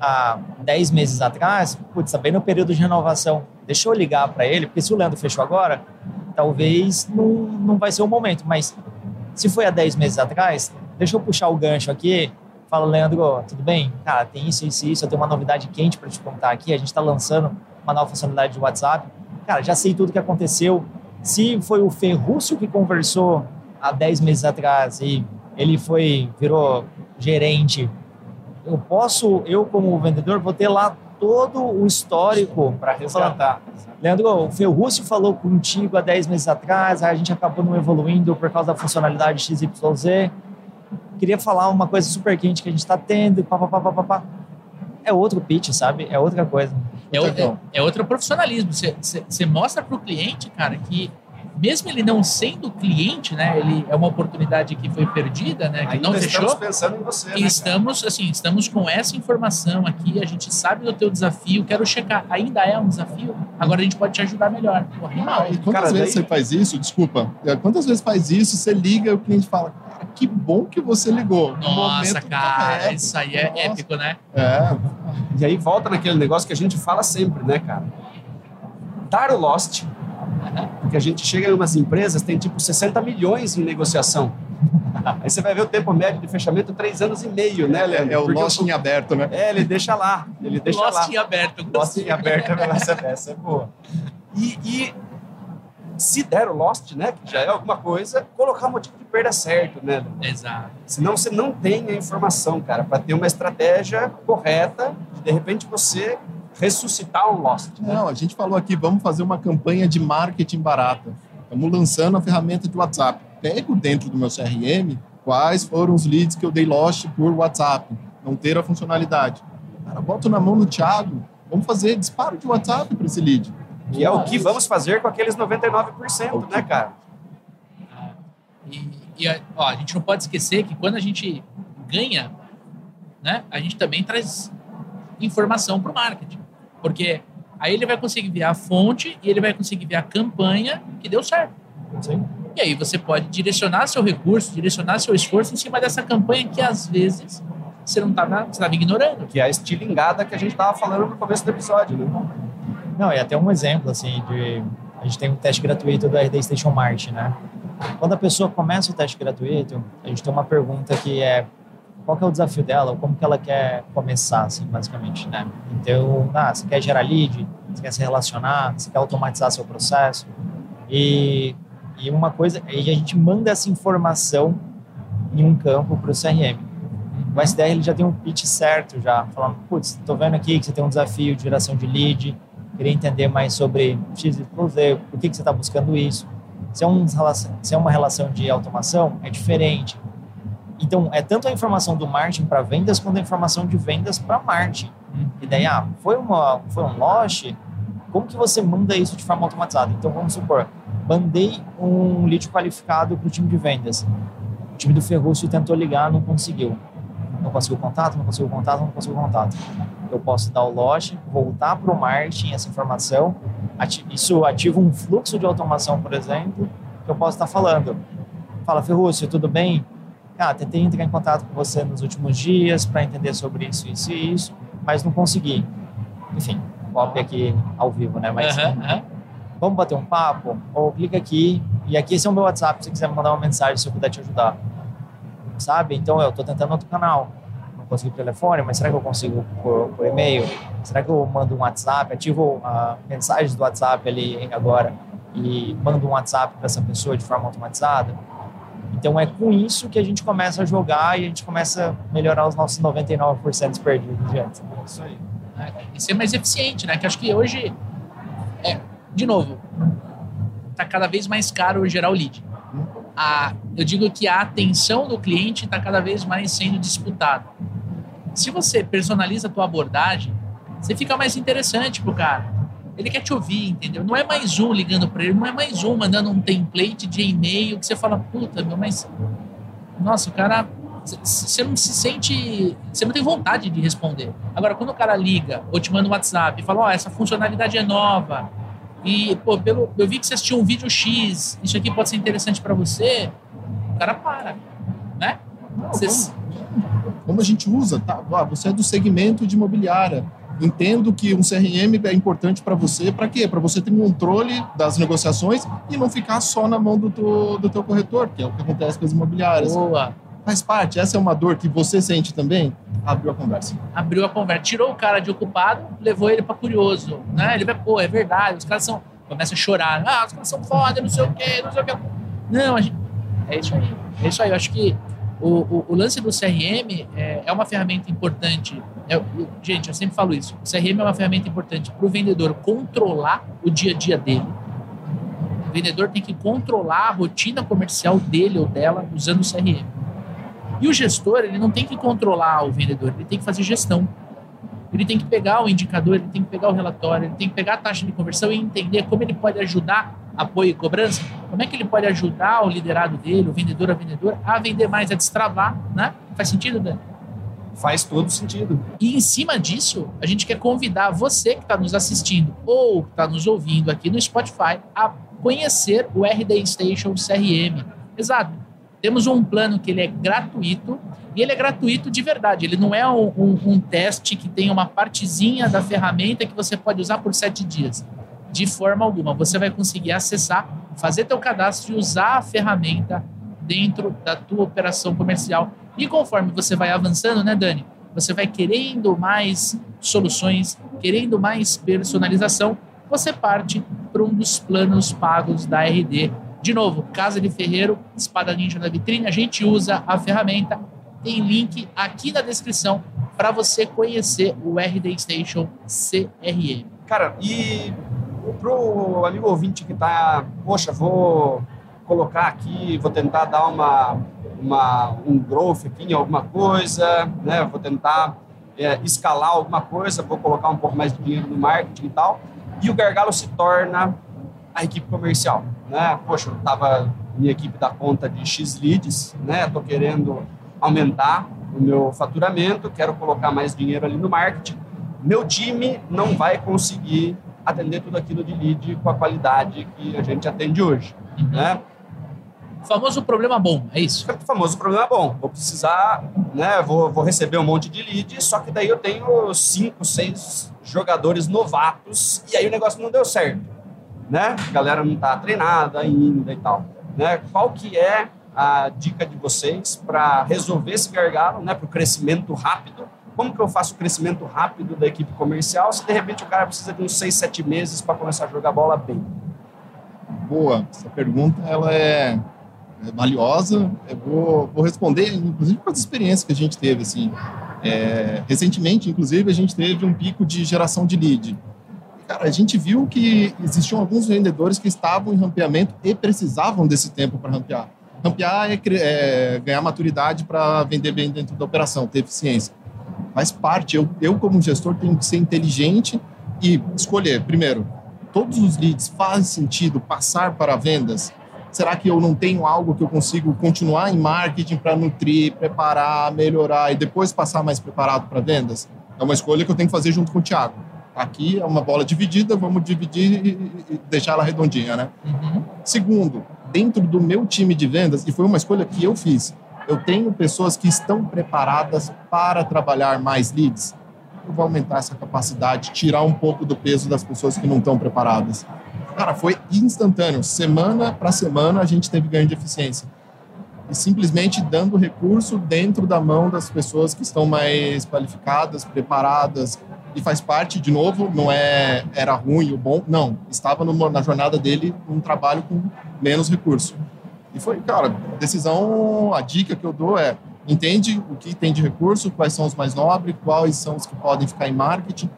Speaker 4: há 10 meses atrás, putz, tá bem no período de renovação, deixa eu ligar para ele, porque se o Leandro fechou agora, talvez não, não vai ser o momento, mas se foi há 10 meses atrás, deixa eu puxar o gancho aqui, fala, Leandro, tudo bem? Cara, tem isso, isso isso, eu tenho uma novidade quente para te contar aqui, a gente está lançando uma nova funcionalidade de WhatsApp, cara, já sei tudo que aconteceu, se foi o Ferrúcio que conversou há 10 meses atrás e ele foi, virou gerente, eu posso, eu como vendedor, vou ter lá todo o histórico
Speaker 1: para resgatar.
Speaker 4: Leandro, o Ferrúcio falou contigo há 10 meses atrás, a gente acabou não evoluindo por causa da funcionalidade XYZ. Queria falar uma coisa super quente que a gente está tendo, pá, pá, pá, pá, pá. É outro pitch, sabe? É outra coisa.
Speaker 2: É, é, é outro profissionalismo. Você mostra para o cliente, cara, que mesmo ele não sendo cliente, né, ele é uma oportunidade que foi perdida, né, que
Speaker 1: Ainda
Speaker 2: não fechou.
Speaker 1: Estamos pensando em você.
Speaker 2: E
Speaker 1: né,
Speaker 2: estamos,
Speaker 1: cara?
Speaker 2: assim, estamos com essa informação aqui. A gente sabe do teu desafio. Quero checar. Ainda é um desafio. Agora a gente pode te ajudar melhor. Porra,
Speaker 3: ah, e quantas cara, vezes daí... você faz isso? Desculpa. É, quantas vezes faz isso? Você liga e o cliente fala: que bom que você ligou.
Speaker 2: Nossa, cara, isso aí é Nossa. épico, né?
Speaker 3: É.
Speaker 1: E aí volta naquele negócio que a gente fala sempre, né, cara? Dar o lost porque a gente chega em umas empresas, tem tipo 60 milhões em negociação. Aí você vai ver o tempo médio de fechamento, três anos e meio, né, Leandro?
Speaker 3: É o Porque lost em aberto, né?
Speaker 1: É, ele deixa lá. Ele deixa
Speaker 2: lost
Speaker 1: lá.
Speaker 2: em aberto.
Speaker 1: Lost em aberto, essa, essa é boa. E, e se der o lost, né, que já é alguma coisa, colocar o motivo de perda certo, né?
Speaker 2: Exato.
Speaker 1: Senão você não tem a informação, cara, para ter uma estratégia correta, de, de repente você ressuscitar um Lost.
Speaker 3: Né? Não, a gente falou aqui, vamos fazer uma campanha de marketing barata. Estamos lançando a ferramenta de WhatsApp. Pego dentro do meu CRM quais foram os leads que eu dei Lost por WhatsApp. Não ter a funcionalidade. Cara, boto na mão do Thiago. Vamos fazer disparo de WhatsApp para esse lead.
Speaker 1: Que é o que vamos fazer com aqueles 99%, né, cara?
Speaker 2: E, e ó, a gente não pode esquecer que quando a gente ganha, né, a gente também traz informação para o marketing. Porque aí ele vai conseguir ver a fonte e ele vai conseguir ver a campanha que deu certo.
Speaker 1: Sim.
Speaker 2: E aí você pode direcionar seu recurso, direcionar seu esforço em cima dessa campanha que às vezes você não estava ignorando.
Speaker 1: Que é a estilingada que a gente estava falando no começo do episódio, né?
Speaker 4: Não, e até um exemplo, assim, de... A gente tem um teste gratuito da RD Station Mart, né? Quando a pessoa começa o teste gratuito, a gente tem uma pergunta que é qual é o desafio dela, como que ela quer começar, assim, basicamente, né? Então, ah, você quer gerar lead, você quer se relacionar, você quer automatizar seu processo, e, e uma coisa, e a gente manda essa informação em um campo para o CRM. O SDR ele já tem um pitch certo já, falando, putz, estou vendo aqui que você tem um desafio de geração de lead, queria entender mais sobre X, por que, que você está buscando isso. Se é, um, se é uma relação de automação, é diferente então, é tanto a informação do marketing para vendas quanto a informação de vendas para marketing. E daí, ah, foi, uma, foi um loss, como que você manda isso de forma automatizada? Então, vamos supor, mandei um lead qualificado para o time de vendas. O time do Ferrúcio tentou ligar, não conseguiu. Não conseguiu contato, não conseguiu contato, não conseguiu contato. Eu posso dar o loss, voltar para o marketing essa informação. Isso ativa um fluxo de automação, por exemplo, que eu posso estar falando. Fala, Ferrúcio, tudo bem? ah, tentei entrar em contato com você nos últimos dias para entender sobre isso, isso e isso, mas não consegui. Enfim, cópia aqui ao vivo, né? Mas
Speaker 2: uhum,
Speaker 4: vamos bater um papo? Ou clica aqui, e aqui esse é o meu WhatsApp, se você quiser mandar uma mensagem, se eu puder te ajudar. Sabe? Então, eu estou tentando outro canal. Não consegui telefone, mas será que eu consigo por, por e-mail? Será que eu mando um WhatsApp, ativo a mensagens do WhatsApp ali agora e mando um WhatsApp para essa pessoa de forma automatizada? Então é com isso que a gente começa a jogar e a gente começa a melhorar os nossos 99% perdidos de antes.
Speaker 2: Isso aí. É, e ser mais eficiente, né? Que acho que hoje, é, de novo, está cada vez mais caro gerar o lead. A, eu digo que a atenção do cliente está cada vez mais sendo disputada. Se você personaliza a tua abordagem, você fica mais interessante pro cara. Ele quer te ouvir, entendeu? Não é mais um ligando para ele, não é mais um mandando um template de e-mail que você fala, puta, meu, mas. Nossa, o cara. Você não se sente. Você não tem vontade de responder. Agora, quando o cara liga ou te manda um WhatsApp e fala, ó, oh, essa funcionalidade é nova. E, pô, pelo, eu vi que você assistiu um vídeo X, isso aqui pode ser interessante para você. O cara para, né?
Speaker 3: Não, como, como, a gente usa, tá? Ah, você é do segmento de imobiliária entendo que um CRM é importante para você, para quê? Para você ter um controle das negociações e não ficar só na mão do teu, do teu corretor, que é o que acontece com as imobiliárias.
Speaker 2: Boa.
Speaker 3: Faz parte, essa é uma dor que você sente também? Abriu a conversa.
Speaker 2: Abriu a conversa. Tirou o cara de ocupado, levou ele para curioso. Né? Ele vai, pô, é verdade, os caras são. Começa a chorar. Ah, os caras são foda, não sei o quê, não sei o quê. Não, a gente. É isso aí. É isso aí. Eu acho que o, o, o lance do CRM é, é uma ferramenta importante. É, gente, eu sempre falo isso. O CRM é uma ferramenta importante para o vendedor controlar o dia a dia dele. O vendedor tem que controlar a rotina comercial dele ou dela usando o CRM. E o gestor, ele não tem que controlar o vendedor, ele tem que fazer gestão. Ele tem que pegar o indicador, ele tem que pegar o relatório, ele tem que pegar a taxa de conversão e entender como ele pode ajudar apoio e cobrança, como é que ele pode ajudar o liderado dele, o vendedor, a vendedora, a vender mais, a destravar, né? Faz sentido, Dan?
Speaker 1: Faz todo sentido.
Speaker 2: E em cima disso, a gente quer convidar você que está nos assistindo ou está nos ouvindo aqui no Spotify a conhecer o RD Station CRM. Exato. Temos um plano que ele é gratuito e ele é gratuito de verdade. Ele não é um, um, um teste que tem uma partezinha da ferramenta que você pode usar por sete dias de forma alguma. Você vai conseguir acessar, fazer teu cadastro e usar a ferramenta dentro da tua operação comercial. E conforme você vai avançando, né, Dani? Você vai querendo mais soluções, querendo mais personalização, você parte para um dos planos pagos da RD. De novo, Casa de Ferreiro, Espada Ninja na vitrine, a gente usa a ferramenta. Tem link aqui na descrição para você conhecer o RD Station CRM.
Speaker 1: Cara, e pro amigo ouvinte que tá, poxa, vou colocar aqui, vou tentar dar uma, uma um growth aqui em alguma coisa, né? Vou tentar é, escalar alguma coisa, vou colocar um pouco mais de dinheiro no marketing e tal. E o gargalo se torna a equipe comercial, né? Poxa, eu tava minha equipe da conta de X leads, né? Tô querendo aumentar o meu faturamento, quero colocar mais dinheiro ali no marketing. Meu time não vai conseguir atender tudo aquilo de lead com a qualidade que a gente atende hoje, uhum. né?
Speaker 2: Famoso problema bom, é isso?
Speaker 1: Famoso problema bom. Vou precisar, né? Vou, vou receber um monte de lead, só que daí eu tenho cinco, seis jogadores novatos e aí o negócio não deu certo, né? A galera não está treinada ainda e tal, né? Qual que é a dica de vocês para resolver esse gargalo, né? Para o crescimento rápido como que eu faço o crescimento rápido da equipe comercial se de repente o cara precisa de uns seis, sete meses para começar a jogar bola bem?
Speaker 3: Boa, essa pergunta ela é, é valiosa. Eu vou, vou, responder, inclusive, com as experiências que a gente teve. Assim. É, recentemente, inclusive, a gente teve um pico de geração de lead. Cara, a gente viu que existiam alguns vendedores que estavam em rampeamento e precisavam desse tempo para rampear. Rampear é, é ganhar maturidade para vender bem dentro da operação, ter eficiência faz parte. Eu, eu, como gestor, tenho que ser inteligente e escolher, primeiro, todos os leads fazem sentido passar para vendas? Será que eu não tenho algo que eu consigo continuar em marketing para nutrir, preparar, melhorar e depois passar mais preparado para vendas? É uma escolha que eu tenho que fazer junto com o Thiago. Aqui é uma bola dividida, vamos dividir e deixar ela redondinha, né? Uhum. Segundo, dentro do meu time de vendas, e foi uma escolha que eu fiz, eu tenho pessoas que estão preparadas para trabalhar mais leads, eu vou aumentar essa capacidade, tirar um pouco do peso das pessoas que não estão preparadas. Cara, foi instantâneo. Semana para semana a gente teve ganho de eficiência. E simplesmente dando recurso dentro da mão das pessoas que estão mais qualificadas, preparadas. E faz parte, de novo, não é era ruim ou bom, não. Estava numa, na jornada dele um trabalho com menos recurso. E foi, cara, decisão, a dica que eu dou é entende o que tem de recurso, quais são os mais nobres, quais são os que podem ficar em marketing.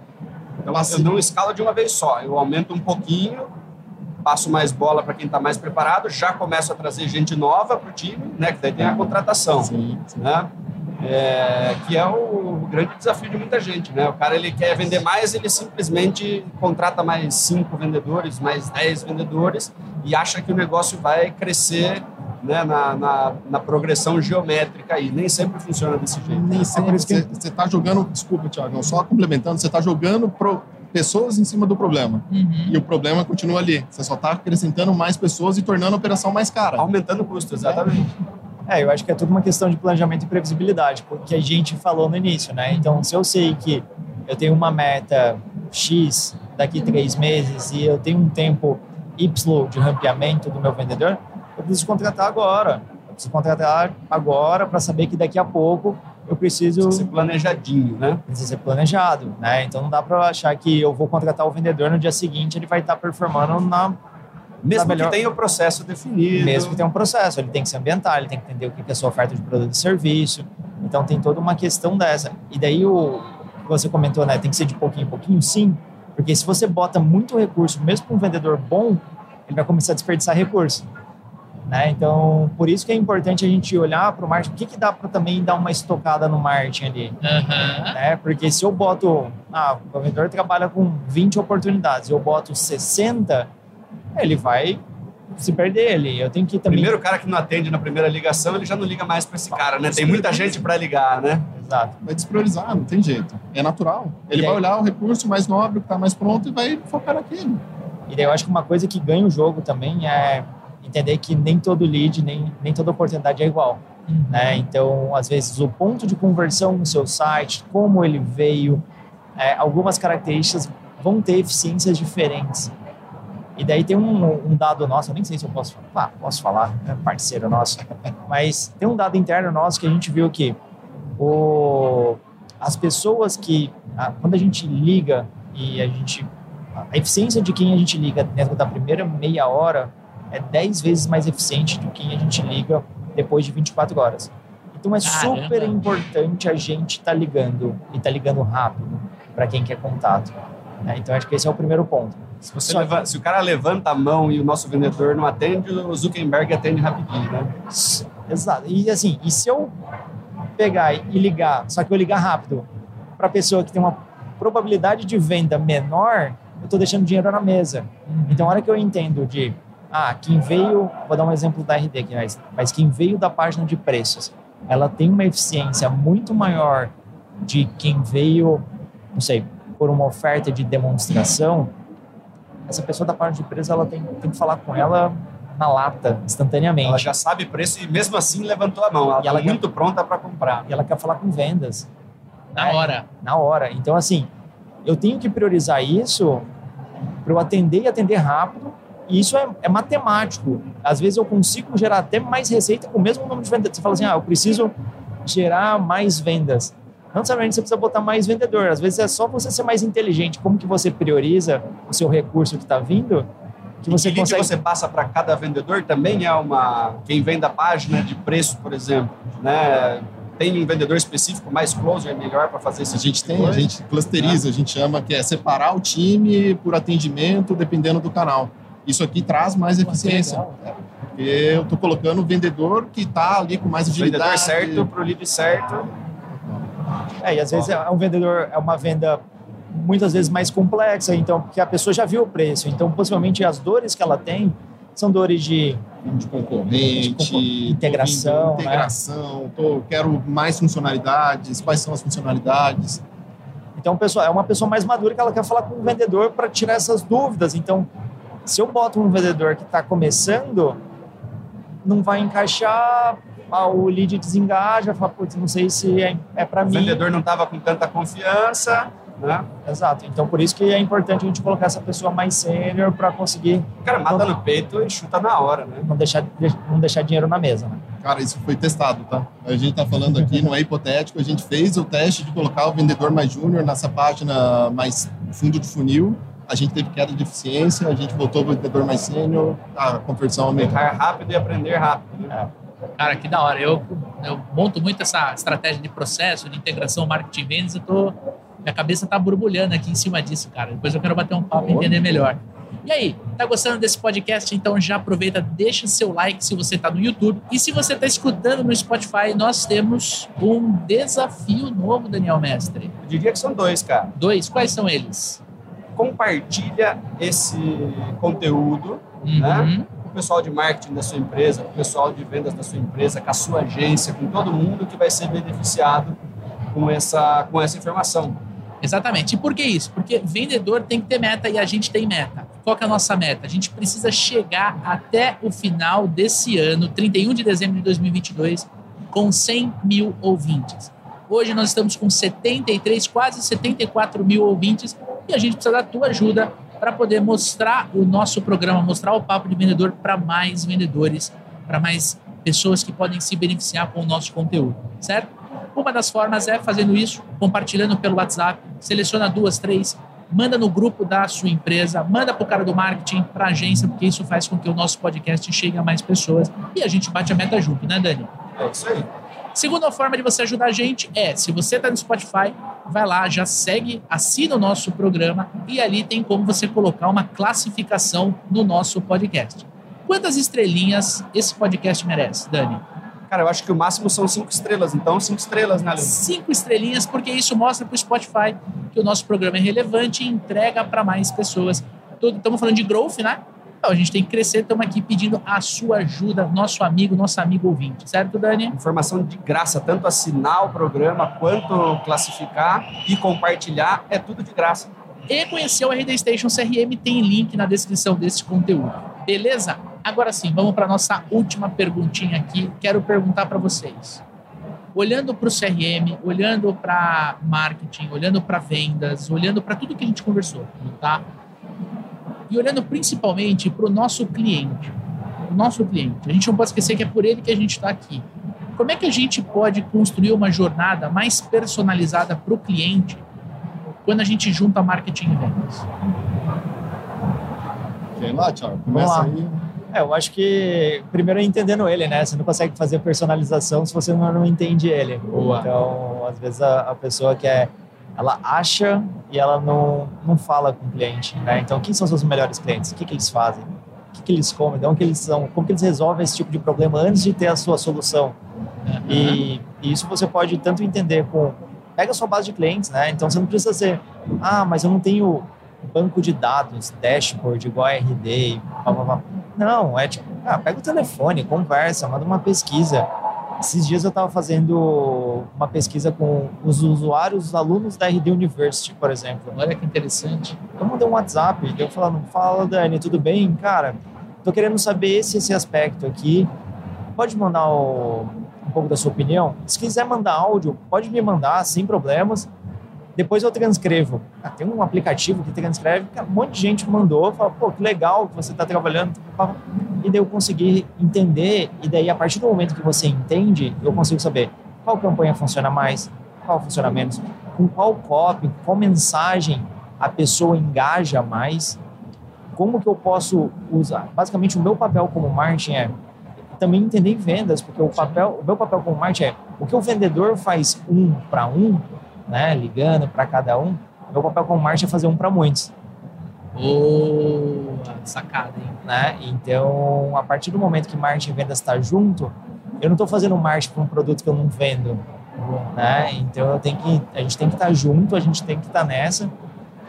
Speaker 1: Eu, eu não escalo de uma vez só, eu aumento um pouquinho, passo mais bola para quem está mais preparado, já começo a trazer gente nova para o time, né? Que daí tem a contratação, sim, sim. né? É, que é o grande desafio de muita gente, né? O cara ele quer vender mais, ele simplesmente contrata mais cinco vendedores, mais dez vendedores e acha que o negócio vai crescer né, na, na, na, progressão geométrica aí. Nem sempre funciona desse jeito.
Speaker 3: Nem sempre. Você está jogando, desculpa, Tiago, só complementando, você está jogando pro, pessoas em cima do problema. Uhum. E o problema continua ali. Você só está acrescentando mais pessoas e tornando a operação mais cara.
Speaker 1: Aumentando o custo, exatamente.
Speaker 4: É, eu acho que é tudo uma questão de planejamento e previsibilidade, porque a gente falou no início, né? Então, se eu sei que eu tenho uma meta X daqui três meses e eu tenho um tempo Y de rampeamento do meu vendedor, eu preciso contratar agora. Eu preciso contratar agora para saber que daqui a pouco eu preciso...
Speaker 1: Precisa ser planejadinho, né?
Speaker 4: Precisa ser planejado, né? Então não dá para achar que eu vou contratar o vendedor no dia seguinte ele vai estar performando na
Speaker 1: mesmo melhor... que tenha o processo definido.
Speaker 4: Mesmo que tenha um processo, ele tem que se ambientar, ele tem que entender o que é a sua oferta de produto e serviço. Então tem toda uma questão dessa. E daí o que você comentou, né? Tem que ser de pouquinho em pouquinho, sim. Porque se você bota muito recurso, mesmo para um vendedor bom, ele vai começar a desperdiçar recurso. Né? Então, por isso que é importante a gente olhar para o marketing. O que, que dá para também dar uma estocada no marketing ali? Uhum. Né? Porque se eu boto... Ah, o vendedor trabalha com 20 oportunidades. Eu boto 60, ele vai se perder ali. Eu tenho que também...
Speaker 1: Primeiro cara que não atende na primeira ligação, ele já não liga mais para esse cara, né? Tem muita gente para ligar, né?
Speaker 3: Exato. Vai despriorizar, não tem jeito. É natural. Ele vai olhar o recurso mais nobre, que está mais pronto, e vai focar naquilo.
Speaker 4: E daí eu acho que uma coisa que ganha o jogo também é entender que nem todo lead, nem, nem toda oportunidade é igual. Uhum. Né? Então, às vezes, o ponto de conversão no seu site, como ele veio, é, algumas características vão ter eficiências diferentes. E daí tem um, um, dado nosso, eu nem sei se eu posso falar, ah, posso falar, é parceiro nosso, mas tem um dado interno nosso que a gente viu que o, as pessoas que, a, quando a gente liga e a gente, a eficiência de quem a gente liga dentro da primeira meia hora é 10 vezes mais eficiente do que a gente liga depois de 24 horas. Então é Caramba. super importante a gente estar tá ligando e estar tá ligando rápido para quem quer contato. Né? Então acho que esse é o primeiro ponto.
Speaker 1: Se, você leva, se o cara levanta a mão e o nosso vendedor não atende, o Zuckerberg atende rapidinho, né?
Speaker 4: Exato. E assim, e se eu pegar e ligar, só que eu ligar rápido para a pessoa que tem uma probabilidade de venda menor, eu estou deixando dinheiro na mesa. Então, a hora que eu entendo de ah, quem veio, vou dar um exemplo da RD aqui, mas, mas quem veio da página de preços, ela tem uma eficiência muito maior de quem veio, não sei, por uma oferta de demonstração, essa pessoa da página de preços, ela tem, tem que falar com ela na lata, instantaneamente.
Speaker 1: Ela já sabe preço e mesmo assim levantou a mão. Ela está muito quer, pronta para comprar.
Speaker 4: E ela quer falar com vendas.
Speaker 2: Na é, hora.
Speaker 4: Na hora. Então, assim, eu tenho que priorizar isso para eu atender e atender rápido e isso é, é, matemático. Às vezes eu consigo gerar até mais receita com o mesmo número de vendas. Você fala assim, ah, eu preciso gerar mais vendas. Não necessariamente você precisa botar mais vendedor. Às vezes é só você ser mais inteligente. Como que você prioriza o seu recurso que está vindo?
Speaker 1: Que você e que consegue... você passa para cada vendedor também é uma... Quem vem da página de preço, por exemplo, né? Tem um vendedor específico mais close, é melhor para fazer isso?
Speaker 3: A gente tem, a gente clusteriza, a gente chama que é separar o time por atendimento, dependendo do canal. Isso aqui traz mais eficiência. Porque eu estou colocando o vendedor que está ali com mais agilidade.
Speaker 1: Vendedor certo para o lead certo.
Speaker 4: É, e às vezes é um vendedor, é uma venda muitas vezes mais complexa, então, porque a pessoa já viu o preço. Então, possivelmente as dores que ela tem são dores de,
Speaker 3: de concorrente, de
Speaker 4: integração.
Speaker 3: Né? Integração, né? tô, quero mais funcionalidades, quais são as funcionalidades.
Speaker 4: Então, pessoal, é uma pessoa mais madura que ela quer falar com o vendedor para tirar essas dúvidas. Então, se eu boto um vendedor que está começando, não vai encaixar, ah, o lead desengaja, fala, putz, não sei se é, é para mim.
Speaker 1: O vendedor não estava com tanta confiança, né?
Speaker 4: Exato. Então, por isso que é importante a gente colocar essa pessoa mais sênior para conseguir...
Speaker 1: Cara mata no peito e chuta na hora, né?
Speaker 4: Não deixar, não deixar dinheiro na mesa, né?
Speaker 3: Cara, isso foi testado, tá? A gente tá falando aqui, não é hipotético, a gente fez o teste de colocar o vendedor mais júnior nessa página mais fundo de funil, a gente teve queda de eficiência, a gente voltou para o vendedor mais sênior, a conversão aumentou.
Speaker 1: Errar rápido e aprender rápido. Né?
Speaker 2: É. Cara, que da hora. Eu, eu monto muito essa estratégia de processo, de integração marketing vendas, eu tô, minha cabeça tá borbulhando aqui em cima disso, cara. Depois eu quero bater um papo e entender melhor. E aí, tá gostando desse podcast? Então já aproveita, deixa seu like se você tá no YouTube. E se você tá escutando no Spotify, nós temos um desafio novo, Daniel Mestre.
Speaker 1: Eu diria que são dois, cara.
Speaker 2: Dois? Quais são eles?
Speaker 1: Compartilha esse conteúdo, uhum. né? O pessoal de marketing da sua empresa, com o pessoal de vendas da sua empresa, com a sua agência, com todo mundo que vai ser beneficiado com essa, com essa informação.
Speaker 2: Exatamente. E por que isso? Porque vendedor tem que ter meta e a gente tem meta. Qual é a nossa meta? A gente precisa chegar até o final desse ano, 31 de dezembro de 2022, com 100 mil ouvintes. Hoje nós estamos com 73, quase 74 mil ouvintes e a gente precisa da tua ajuda para poder mostrar o nosso programa, mostrar o Papo de Vendedor para mais vendedores, para mais pessoas que podem se beneficiar com o nosso conteúdo, certo? Uma das formas é fazendo isso, compartilhando pelo WhatsApp, seleciona duas, três, manda no grupo da sua empresa, manda para o cara do marketing, para a agência, porque isso faz com que o nosso podcast chegue a mais pessoas e a gente bate a meta junto, né, Dani?
Speaker 1: É isso aí.
Speaker 2: Segunda forma de você ajudar a gente é, se você está no Spotify, vai lá, já segue, assina o nosso programa e ali tem como você colocar uma classificação no nosso podcast. Quantas estrelinhas esse podcast merece, Dani?
Speaker 1: Cara, eu acho que o máximo são cinco estrelas, então cinco estrelas, né, Leandro?
Speaker 2: Cinco estrelinhas, porque isso mostra para o Spotify que o nosso programa é relevante e entrega para mais pessoas. Estamos falando de growth, né? Então, a gente tem que crescer, estamos aqui pedindo a sua ajuda, nosso amigo, nosso amigo ouvinte, certo, Dani?
Speaker 1: Informação de graça, tanto assinar o programa quanto classificar e compartilhar, é tudo de graça.
Speaker 2: E conhecer o RD Station CRM tem link na descrição desse conteúdo. Beleza? Agora sim, vamos para nossa última perguntinha aqui. Quero perguntar para vocês. Olhando para o CRM, olhando para marketing, olhando para vendas, olhando para tudo que a gente conversou, tá? E olhando principalmente para o nosso cliente. O nosso cliente. A gente não pode esquecer que é por ele que a gente está aqui. Como é que a gente pode construir uma jornada mais personalizada para o cliente quando a gente junta marketing e vendas?
Speaker 3: Vem lá, Thiago. Começa aí.
Speaker 4: É, eu acho que primeiro é entendendo ele, né? Você não consegue fazer personalização se você não, não entende ele. Boa. Então, às vezes a, a pessoa quer ela acha e ela não, não fala com o cliente. Né? Então, quem são seus melhores clientes? O que, que eles fazem? O que, que eles comem? Onde que eles são? Como que eles resolvem esse tipo de problema antes de ter a sua solução? Uhum. E, e, isso você pode tanto entender com... Pega a sua base de clientes, né? Então, você não precisa ser... Ah, mas eu não tenho banco de dados, dashboard, igual a RD blá, blá, blá. Não, é tipo... Ah, pega o telefone, conversa, manda uma pesquisa esses dias eu estava fazendo uma pesquisa com os usuários, os alunos da RD University, por exemplo.
Speaker 2: Olha que interessante.
Speaker 4: Eu mandei um WhatsApp, eu falando, fala Dani, tudo bem? Cara, tô querendo saber esse, esse aspecto aqui. Pode mandar o, um pouco da sua opinião? Se quiser mandar áudio, pode me mandar, sem problemas. Depois eu transcrevo. Ah, tem um aplicativo que transcreve, um monte de gente mandou, fala, pô, que legal que você está trabalhando. E daí eu consegui entender, e daí a partir do momento que você entende, eu consigo saber qual campanha funciona mais, qual funciona menos, com qual copy, qual mensagem a pessoa engaja mais, como que eu posso usar. Basicamente, o meu papel como marketing é também entender vendas, porque o papel, o meu papel como marketing é o que o vendedor faz um para um, né, ligando para cada um, meu papel como marketing é fazer um para muitos.
Speaker 2: Boa, sacada, hein?
Speaker 4: Né? Então, a partir do momento que marketing e vendas está junto, eu não estou fazendo marketing para um produto que eu não vendo. Né? Então, eu tenho que, a gente tem que estar tá junto, a gente tem que estar tá nessa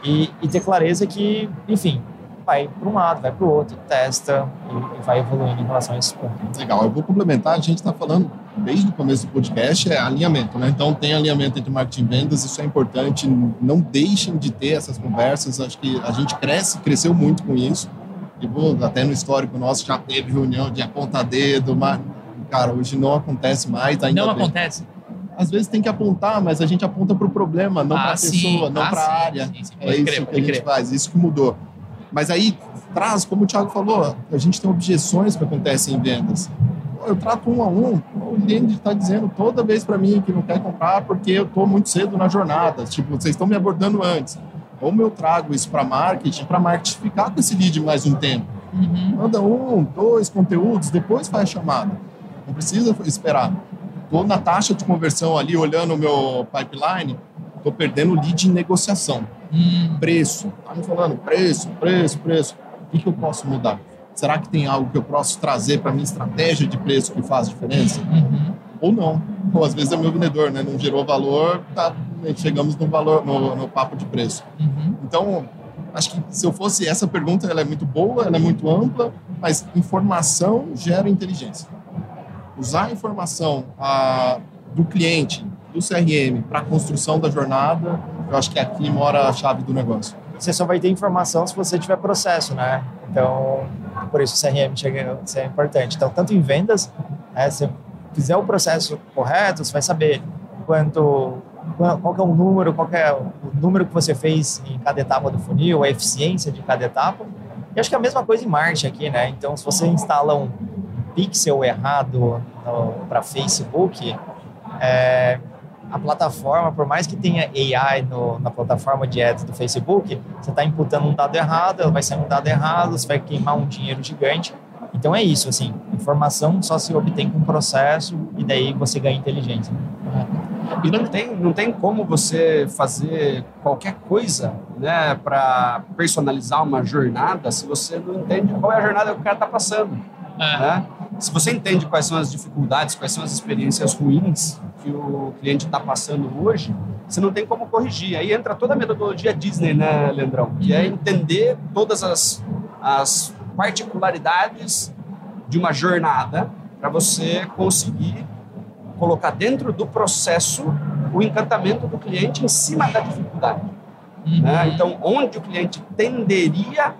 Speaker 4: e, e ter clareza que, enfim, vai para um lado, vai para o outro, testa e, e, vai evoluindo em relação a esse ponto.
Speaker 3: Legal, eu vou complementar, a gente está falando desde o começo do podcast, é alinhamento, né? Então tem alinhamento entre marketing e vendas, isso é importante, não deixem de ter essas conversas, acho que a gente cresce, cresceu muito com isso, e vou, até no histórico nosso já teve reunião de apontar dedo, mas, cara, hoje não acontece mais.
Speaker 2: Ainda não tem. acontece?
Speaker 3: às vezes tem que apontar, mas a gente aponta para o problema, não ah, para a pessoa, não ah, para a área. Sim, sim, é isso crer, que a gente crer. faz, isso que mudou. Mas aí traz, como o Thiago falou, a gente tem objeções que acontecem em vendas. Eu trato um a um, o cliente está dizendo toda vez para mim que não quer comprar porque eu estou muito cedo na jornada. Tipo, vocês estão me abordando antes. Como eu trago isso para marketing, para marketing ficar com esse lead mais um tempo. Uhum. Manda um, dois conteúdos, depois faz a chamada. Não precisa esperar. Estou na taxa de conversão ali, olhando o meu pipeline, estou perdendo lead em negociação. Hum. Preço. Tá me falando preço, preço, preço. O que, que eu posso mudar? Será que tem algo que eu posso trazer para minha estratégia de preço que faz diferença? Uhum. Ou não. Ou às vezes é meu vendedor, né? Não gerou valor, tá, chegamos no valor, no, no papo de preço. Uhum. Então, acho que se eu fosse essa pergunta, ela é muito boa, ela é muito ampla, mas informação gera inteligência. Usar a informação a, do cliente, do CRM, para a construção da jornada, eu acho que aqui mora a chave do negócio.
Speaker 4: Você só vai ter informação se você tiver processo, né? Então, por isso o CRM chega a ser importante. Então, tanto em vendas, né, se fizer o processo correto, você vai saber quanto qual é o número, qual é o número que você fez em cada etapa do funil, a eficiência de cada etapa. E acho que é a mesma coisa em marketing aqui, né? Então, se você instala um pixel errado para Facebook, é, a plataforma, por mais que tenha AI no, na plataforma de ads do Facebook, você está imputando um dado errado, vai ser um dado errado, você vai queimar um dinheiro gigante. Então é isso, assim, informação só se obtém com processo e daí você ganha inteligência.
Speaker 1: E não tem, não tem como você fazer qualquer coisa né, para personalizar uma jornada se você não entende qual é a jornada que o cara está passando. É. Né? Se você entende quais são as dificuldades, quais são as experiências ruins que o cliente está passando hoje, você não tem como corrigir. Aí entra toda a metodologia Disney, né, Leandrão? Que é entender todas as, as particularidades de uma jornada para você conseguir colocar dentro do processo o encantamento do cliente em cima da dificuldade. Uhum. Né? Então, onde o cliente tenderia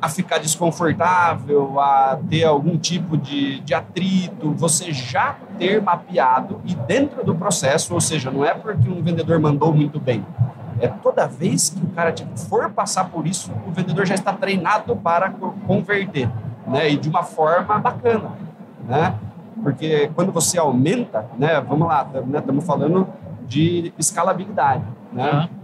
Speaker 1: a ficar desconfortável, a ter algum tipo de, de atrito, você já ter mapeado e dentro do processo, ou seja, não é porque um vendedor mandou muito bem, é toda vez que o cara tipo, for passar por isso, o vendedor já está treinado para converter, né? E de uma forma bacana, né? Porque quando você aumenta, né? Vamos lá, né? estamos falando de escalabilidade, né? Uhum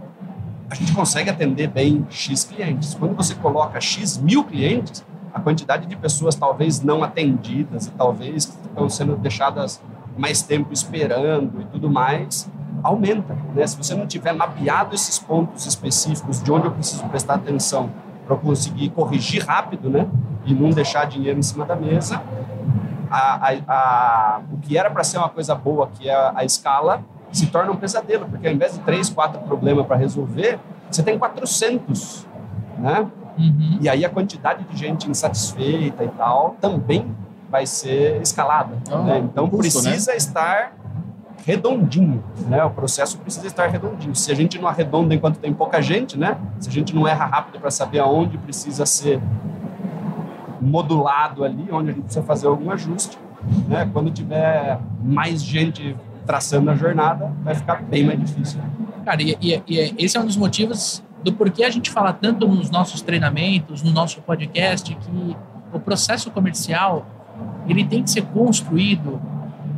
Speaker 1: a gente consegue atender bem X clientes. Quando você coloca X mil clientes, a quantidade de pessoas talvez não atendidas e talvez estão sendo deixadas mais tempo esperando e tudo mais, aumenta. Né? Se você não tiver mapeado esses pontos específicos de onde eu preciso prestar atenção para conseguir corrigir rápido né? e não deixar dinheiro em cima da mesa, a, a, a, o que era para ser uma coisa boa, que é a, a escala, se torna um pesadelo, porque ao invés de três, quatro problemas para resolver, você tem 400, né? Uhum. E aí a quantidade de gente insatisfeita e tal também vai ser escalada. Oh, né? Então né? precisa né? estar redondinho, né? O processo precisa estar redondinho. Se a gente não arredonda enquanto tem pouca gente, né? Se a gente não erra rápido para saber aonde precisa ser modulado ali, onde a gente precisa fazer algum ajuste, né? Quando tiver mais gente traçando a jornada, vai ficar bem mais difícil.
Speaker 2: Cara, e, e, e, esse é um dos motivos do porquê a gente fala tanto nos nossos treinamentos, no nosso podcast, que o processo comercial ele tem que ser construído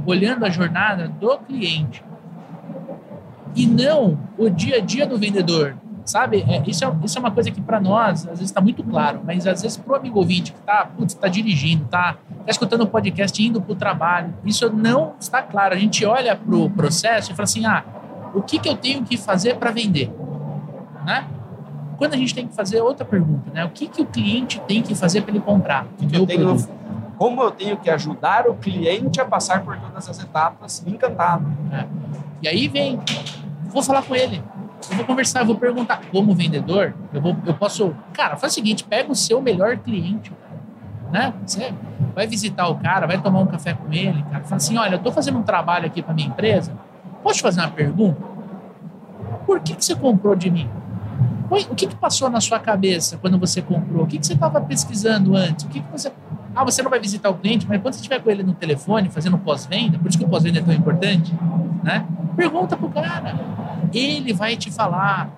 Speaker 2: olhando a jornada do cliente e não o dia a dia do vendedor. Sabe? É, isso, é, isso é uma coisa que para nós às vezes está muito claro, mas às vezes para o amigo ouvinte que está tá dirigindo, está tá escutando o podcast, indo para o trabalho, isso não está claro. A gente olha para o processo e fala assim: ah, o que, que eu tenho que fazer para vender? Né? Quando a gente tem que fazer outra pergunta, né? O que, que o cliente tem que fazer para ele comprar o meu tenho, produto?
Speaker 1: Como eu tenho que ajudar o cliente a passar por todas as etapas encantado.
Speaker 2: É. E aí vem, vou falar com ele eu vou conversar, eu vou perguntar como vendedor, eu, vou, eu posso. Cara, faz o seguinte: pega o seu melhor cliente, né? Você vai visitar o cara, vai tomar um café com ele, cara. Fala assim: olha, eu estou fazendo um trabalho aqui para minha empresa. Posso te fazer uma pergunta? Por que, que você comprou de mim? O que, que passou na sua cabeça quando você comprou? O que, que você estava pesquisando antes? O que, que você. Ah, você não vai visitar o cliente, mas quando você estiver com ele no telefone, fazendo pós-venda, por isso que o pós-venda é tão importante, né? Pergunta pro cara. Ele vai te falar.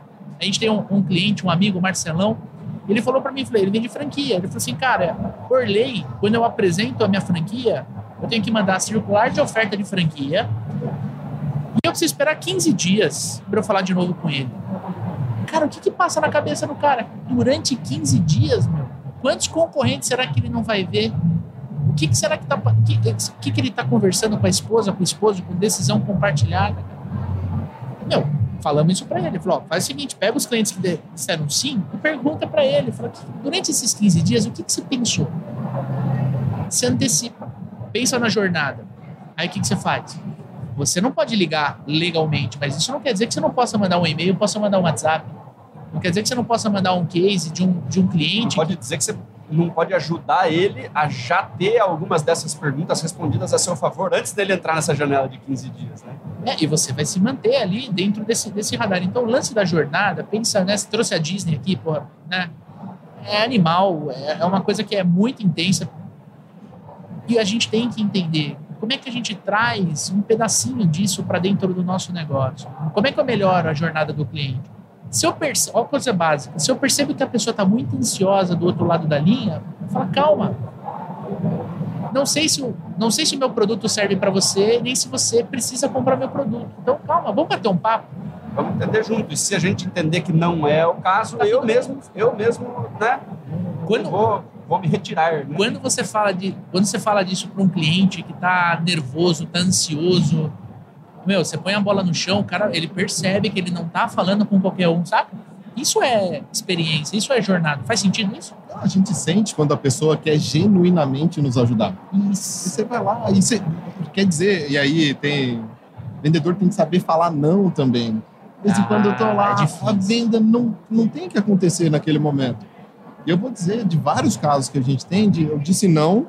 Speaker 2: A gente tem um, um cliente, um amigo, Marcelão, ele falou para mim, falei, ele vende franquia. Ele falou assim, cara, por lei, quando eu apresento a minha franquia, eu tenho que mandar circular de oferta de franquia e eu preciso esperar 15 dias para eu falar de novo com ele. cara, o que, que passa na cabeça do cara? Durante 15 dias, meu, quantos concorrentes será que ele não vai ver? O que, que será que tá. Que, que, que ele está conversando com a esposa, com o esposo, com decisão compartilhada? Meu, falamos isso para ele. Ele falou: ó, faz o seguinte, pega os clientes que disseram sim e pergunta para ele. Fala, durante esses 15 dias, o que, que você pensou? Se antecipa. Pensa na jornada. Aí o que, que você faz? Você não pode ligar legalmente, mas isso não quer dizer que você não possa mandar um e-mail, possa mandar um WhatsApp. Não quer dizer que você não possa mandar um case de um, de um cliente.
Speaker 1: Não pode dizer que você não pode ajudar ele a já ter algumas dessas perguntas respondidas a seu favor antes dele entrar nessa janela de 15 dias, né?
Speaker 2: É, e você vai se manter ali dentro desse, desse radar. Então, o lance da jornada, pensa, né? Você trouxe a Disney aqui, pô, né? É animal, é, é uma coisa que é muito intensa. E a gente tem que entender como é que a gente traz um pedacinho disso para dentro do nosso negócio. Como é que eu melhoro a jornada do cliente? Se eu percebo, olha coisa básica, se eu percebo que a pessoa está muito ansiosa do outro lado da linha, fala, calma. Não sei se o, não sei se o meu produto serve para você, nem se você precisa comprar meu produto. Então, calma, vamos bater um papo.
Speaker 1: Vamos entender junto. E se a gente entender que não é o caso, tá eu mesmo, eu mesmo, né? Quando, vou, vou me retirar. Né?
Speaker 2: Quando você fala de, quando você fala disso para um cliente que está nervoso, está ansioso, meu, você põe a bola no chão, o cara, ele percebe que ele não tá falando com qualquer um, sabe? Isso é experiência, isso é jornada. Faz sentido isso?
Speaker 3: A gente sente quando a pessoa quer genuinamente nos ajudar.
Speaker 2: Isso.
Speaker 3: E você vai lá, e você, quer dizer, e aí tem. vendedor tem que saber falar não também. De vez em ah, quando eu tô lá, é a venda não, não tem que acontecer naquele momento. E eu vou dizer, de vários casos que a gente tem, de, eu disse não,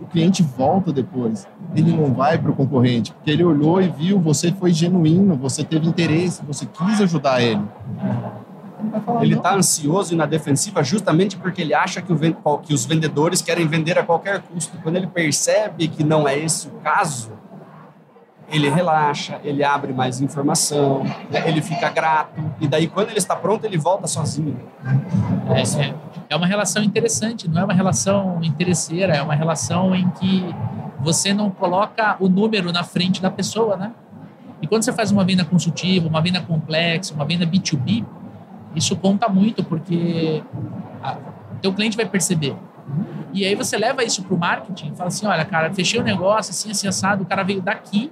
Speaker 3: o cliente volta depois ele não vai para o concorrente, porque ele olhou e viu, você foi genuíno, você teve interesse, você quis ajudar ele.
Speaker 1: Ele está ansioso e na defensiva justamente porque ele acha que, o, que os vendedores querem vender a qualquer custo. Quando ele percebe que não é esse o caso, ele relaxa, ele abre mais informação, né? ele fica grato, e daí quando ele está pronto, ele volta sozinho.
Speaker 2: É, é, é uma relação interessante, não é uma relação interesseira, é uma relação em que você não coloca o número na frente da pessoa, né? E quando você faz uma venda consultiva, uma venda complexa, uma venda B2B, isso conta muito, porque o teu cliente vai perceber. E aí você leva isso para o marketing e fala assim, olha, cara, fechei o negócio, assim, assim, assado, o cara veio daqui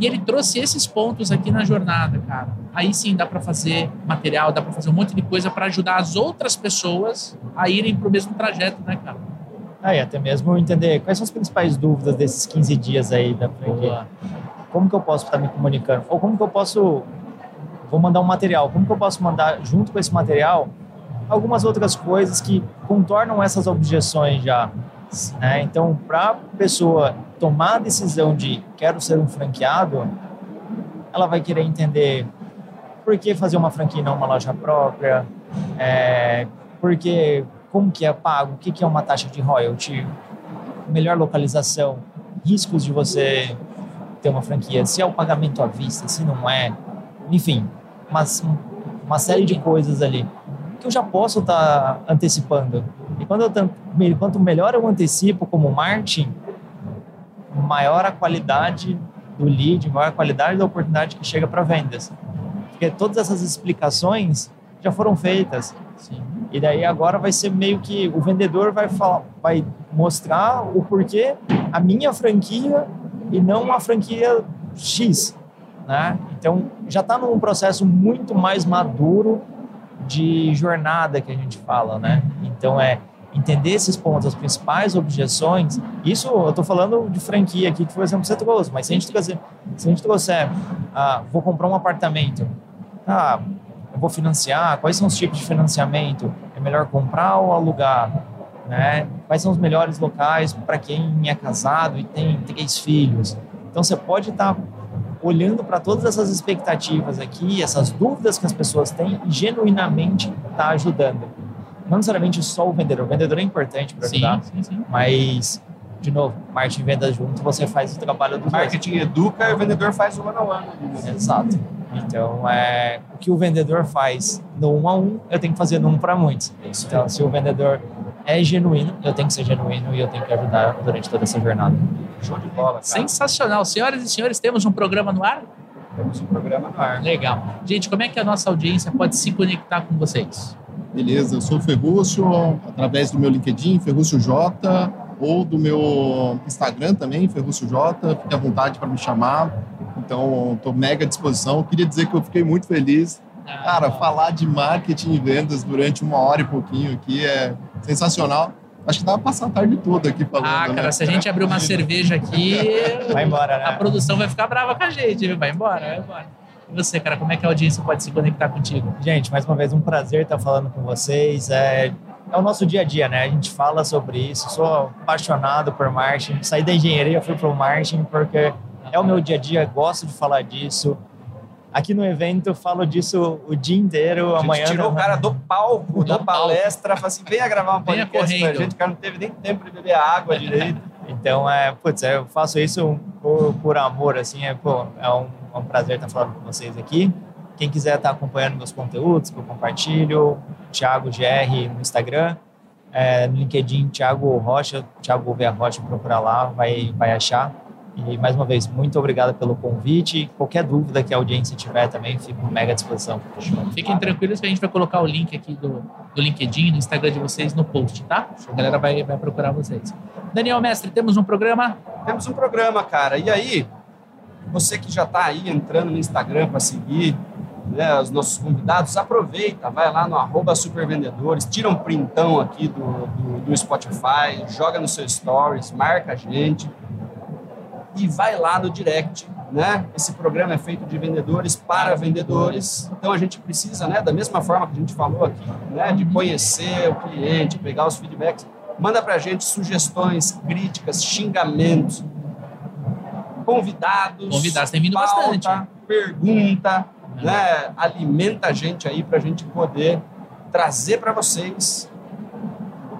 Speaker 2: e ele trouxe esses pontos aqui na jornada, cara. Aí sim dá para fazer material, dá para fazer um monte de coisa para ajudar as outras pessoas a irem para o mesmo trajeto, né, cara?
Speaker 4: Ah, e até mesmo entender quais são as principais dúvidas desses 15 dias aí da franquia. Como que eu posso estar me comunicando? Ou como que eu posso... Vou mandar um material. Como que eu posso mandar, junto com esse material, algumas outras coisas que contornam essas objeções já. Né? Então, para a pessoa tomar a decisão de quero ser um franqueado, ela vai querer entender por que fazer uma franquia e não uma loja própria, é, porque como que é pago, o que, que é uma taxa de royalty, melhor localização, riscos de você ter uma franquia, se é o pagamento à vista, se não é, enfim, uma, uma série de coisas ali que eu já posso estar tá antecipando. E quando eu, quanto melhor eu antecipo como marketing, maior a qualidade do lead, maior a qualidade da oportunidade que chega para vendas. Porque todas essas explicações já foram feitas. Sim. E daí agora vai ser meio que o vendedor vai falar, vai mostrar o porquê a minha franquia e não a franquia X, né? Então já está num processo muito mais maduro de jornada que a gente fala, né? Então é entender esses pontos, as principais objeções. Isso eu estou falando de franquia aqui que o exemplo você trouxe, mas se a gente trouxer, se a gente trouxer, ah, vou comprar um apartamento, ah, eu vou financiar, quais são os tipos de financiamento, melhor comprar ou alugar, né? Quais são os melhores locais para quem é casado e tem três filhos. Então você pode estar tá olhando para todas essas expectativas aqui, essas dúvidas que as pessoas têm e genuinamente estar tá ajudando. Não necessariamente só o vendedor, o vendedor é importante para ajudar, sim, sim, sim. mas de novo, marketing e venda junto, você faz o trabalho do
Speaker 1: Marketing dois. educa e o vendedor faz o one on one.
Speaker 4: Exato. Então, é, o que o vendedor faz no um a um, eu tenho que fazer no um para muitos. Então, se o vendedor é genuíno, eu tenho que ser genuíno e eu tenho que ajudar durante toda essa jornada.
Speaker 2: Show de bola. Cara. Sensacional. Senhoras e senhores, temos um programa no ar?
Speaker 1: temos um programa no ar.
Speaker 2: Legal. Gente, como é que a nossa audiência pode se conectar com vocês?
Speaker 3: Beleza, eu sou o Ferrúcio, através do meu LinkedIn, Ferrúcio J, ou do meu Instagram também, Ferrúcio J, fique à vontade para me chamar. Então, estou mega à disposição. Queria dizer que eu fiquei muito feliz. Ah, Cara, falar de marketing e vendas durante uma hora e pouquinho aqui é sensacional. Acho que dá pra passar a tarde toda aqui falando.
Speaker 2: Ah, cara, né? se a gente abrir uma cerveja aqui.
Speaker 4: Vai embora, né?
Speaker 2: A produção vai ficar brava com a gente, viu? Vai embora, vai embora. E você, cara, como é que a audiência pode se conectar contigo?
Speaker 4: Gente, mais uma vez, um prazer estar falando com vocês. É, é o nosso dia a dia, né? A gente fala sobre isso. Sou apaixonado por marketing. Saí da engenharia, fui pro marketing porque é o meu dia a dia, gosto de falar disso. Aqui no evento eu falo disso o dia inteiro.
Speaker 1: A
Speaker 4: gente amanhã
Speaker 1: tirou o cara do palco, do da palestra, falou assim: venha gravar um podcast com a gente. O cara não teve nem tempo de beber água direito.
Speaker 4: Então, é, putz, eu faço isso por, por amor, assim, é, pô, é, um, é um prazer estar falando com vocês aqui. Quem quiser estar acompanhando meus conteúdos, que eu compartilho, Thiago GR no Instagram, é, no LinkedIn, Thiago Rocha, Thiago Gouveia Rocha, procura lá, vai, vai achar. E mais uma vez, muito obrigado pelo convite. Qualquer dúvida que a audiência tiver também, fico mega à disposição.
Speaker 2: Fiquem tranquilos que a gente vai colocar o link aqui do, do LinkedIn, no Instagram de vocês, no post, tá? A galera vai, vai procurar vocês. Daniel Mestre, temos um programa?
Speaker 1: Temos um programa, cara. E aí, você que já está aí entrando no Instagram para seguir né, os nossos convidados, aproveita, vai lá no arroba supervendedores, tira um printão aqui do, do, do Spotify, joga no seu stories, marca a gente e vai lá no direct, né? Esse programa é feito de vendedores para vendedores, então a gente precisa, né, da mesma forma que a gente falou aqui, né, de conhecer o cliente, pegar os feedbacks, manda para a gente sugestões, críticas, xingamentos, convidados,
Speaker 2: convidados tem vindo pauta, bastante,
Speaker 1: pergunta. Né? Alimenta a gente aí para a gente poder trazer para vocês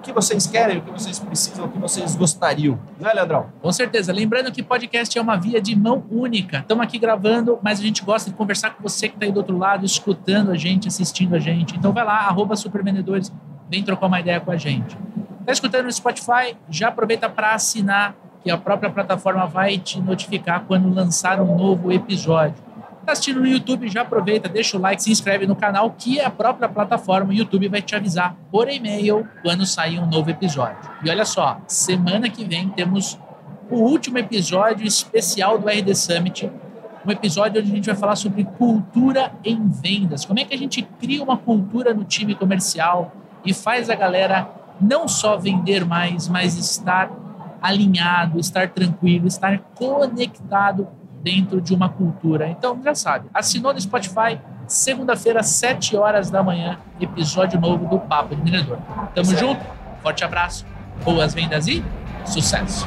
Speaker 1: que vocês querem, o que vocês precisam, o que vocês gostariam. Não é, Leandrão?
Speaker 2: Com certeza. Lembrando que podcast é uma via de mão única. Estamos aqui gravando, mas a gente gosta de conversar com você que está aí do outro lado, escutando a gente, assistindo a gente. Então vai lá, arroba supervendedores, vem trocar uma ideia com a gente. Está escutando no Spotify? Já aproveita para assinar, que a própria plataforma vai te notificar quando lançar um novo episódio. Está assistindo no YouTube, já aproveita, deixa o like, se inscreve no canal, que a própria plataforma, YouTube, vai te avisar por e-mail quando sair um novo episódio. E olha só, semana que vem temos o último episódio especial do RD Summit, um episódio onde a gente vai falar sobre cultura em vendas. Como é que a gente cria uma cultura no time comercial e faz a galera não só vender mais, mas estar alinhado, estar tranquilo, estar conectado dentro de uma cultura. Então, já sabe, assinou no Spotify, segunda-feira, 7 horas da manhã, episódio novo do Papo de Vendedor. Tamo certo. junto, forte abraço, boas vendas e sucesso!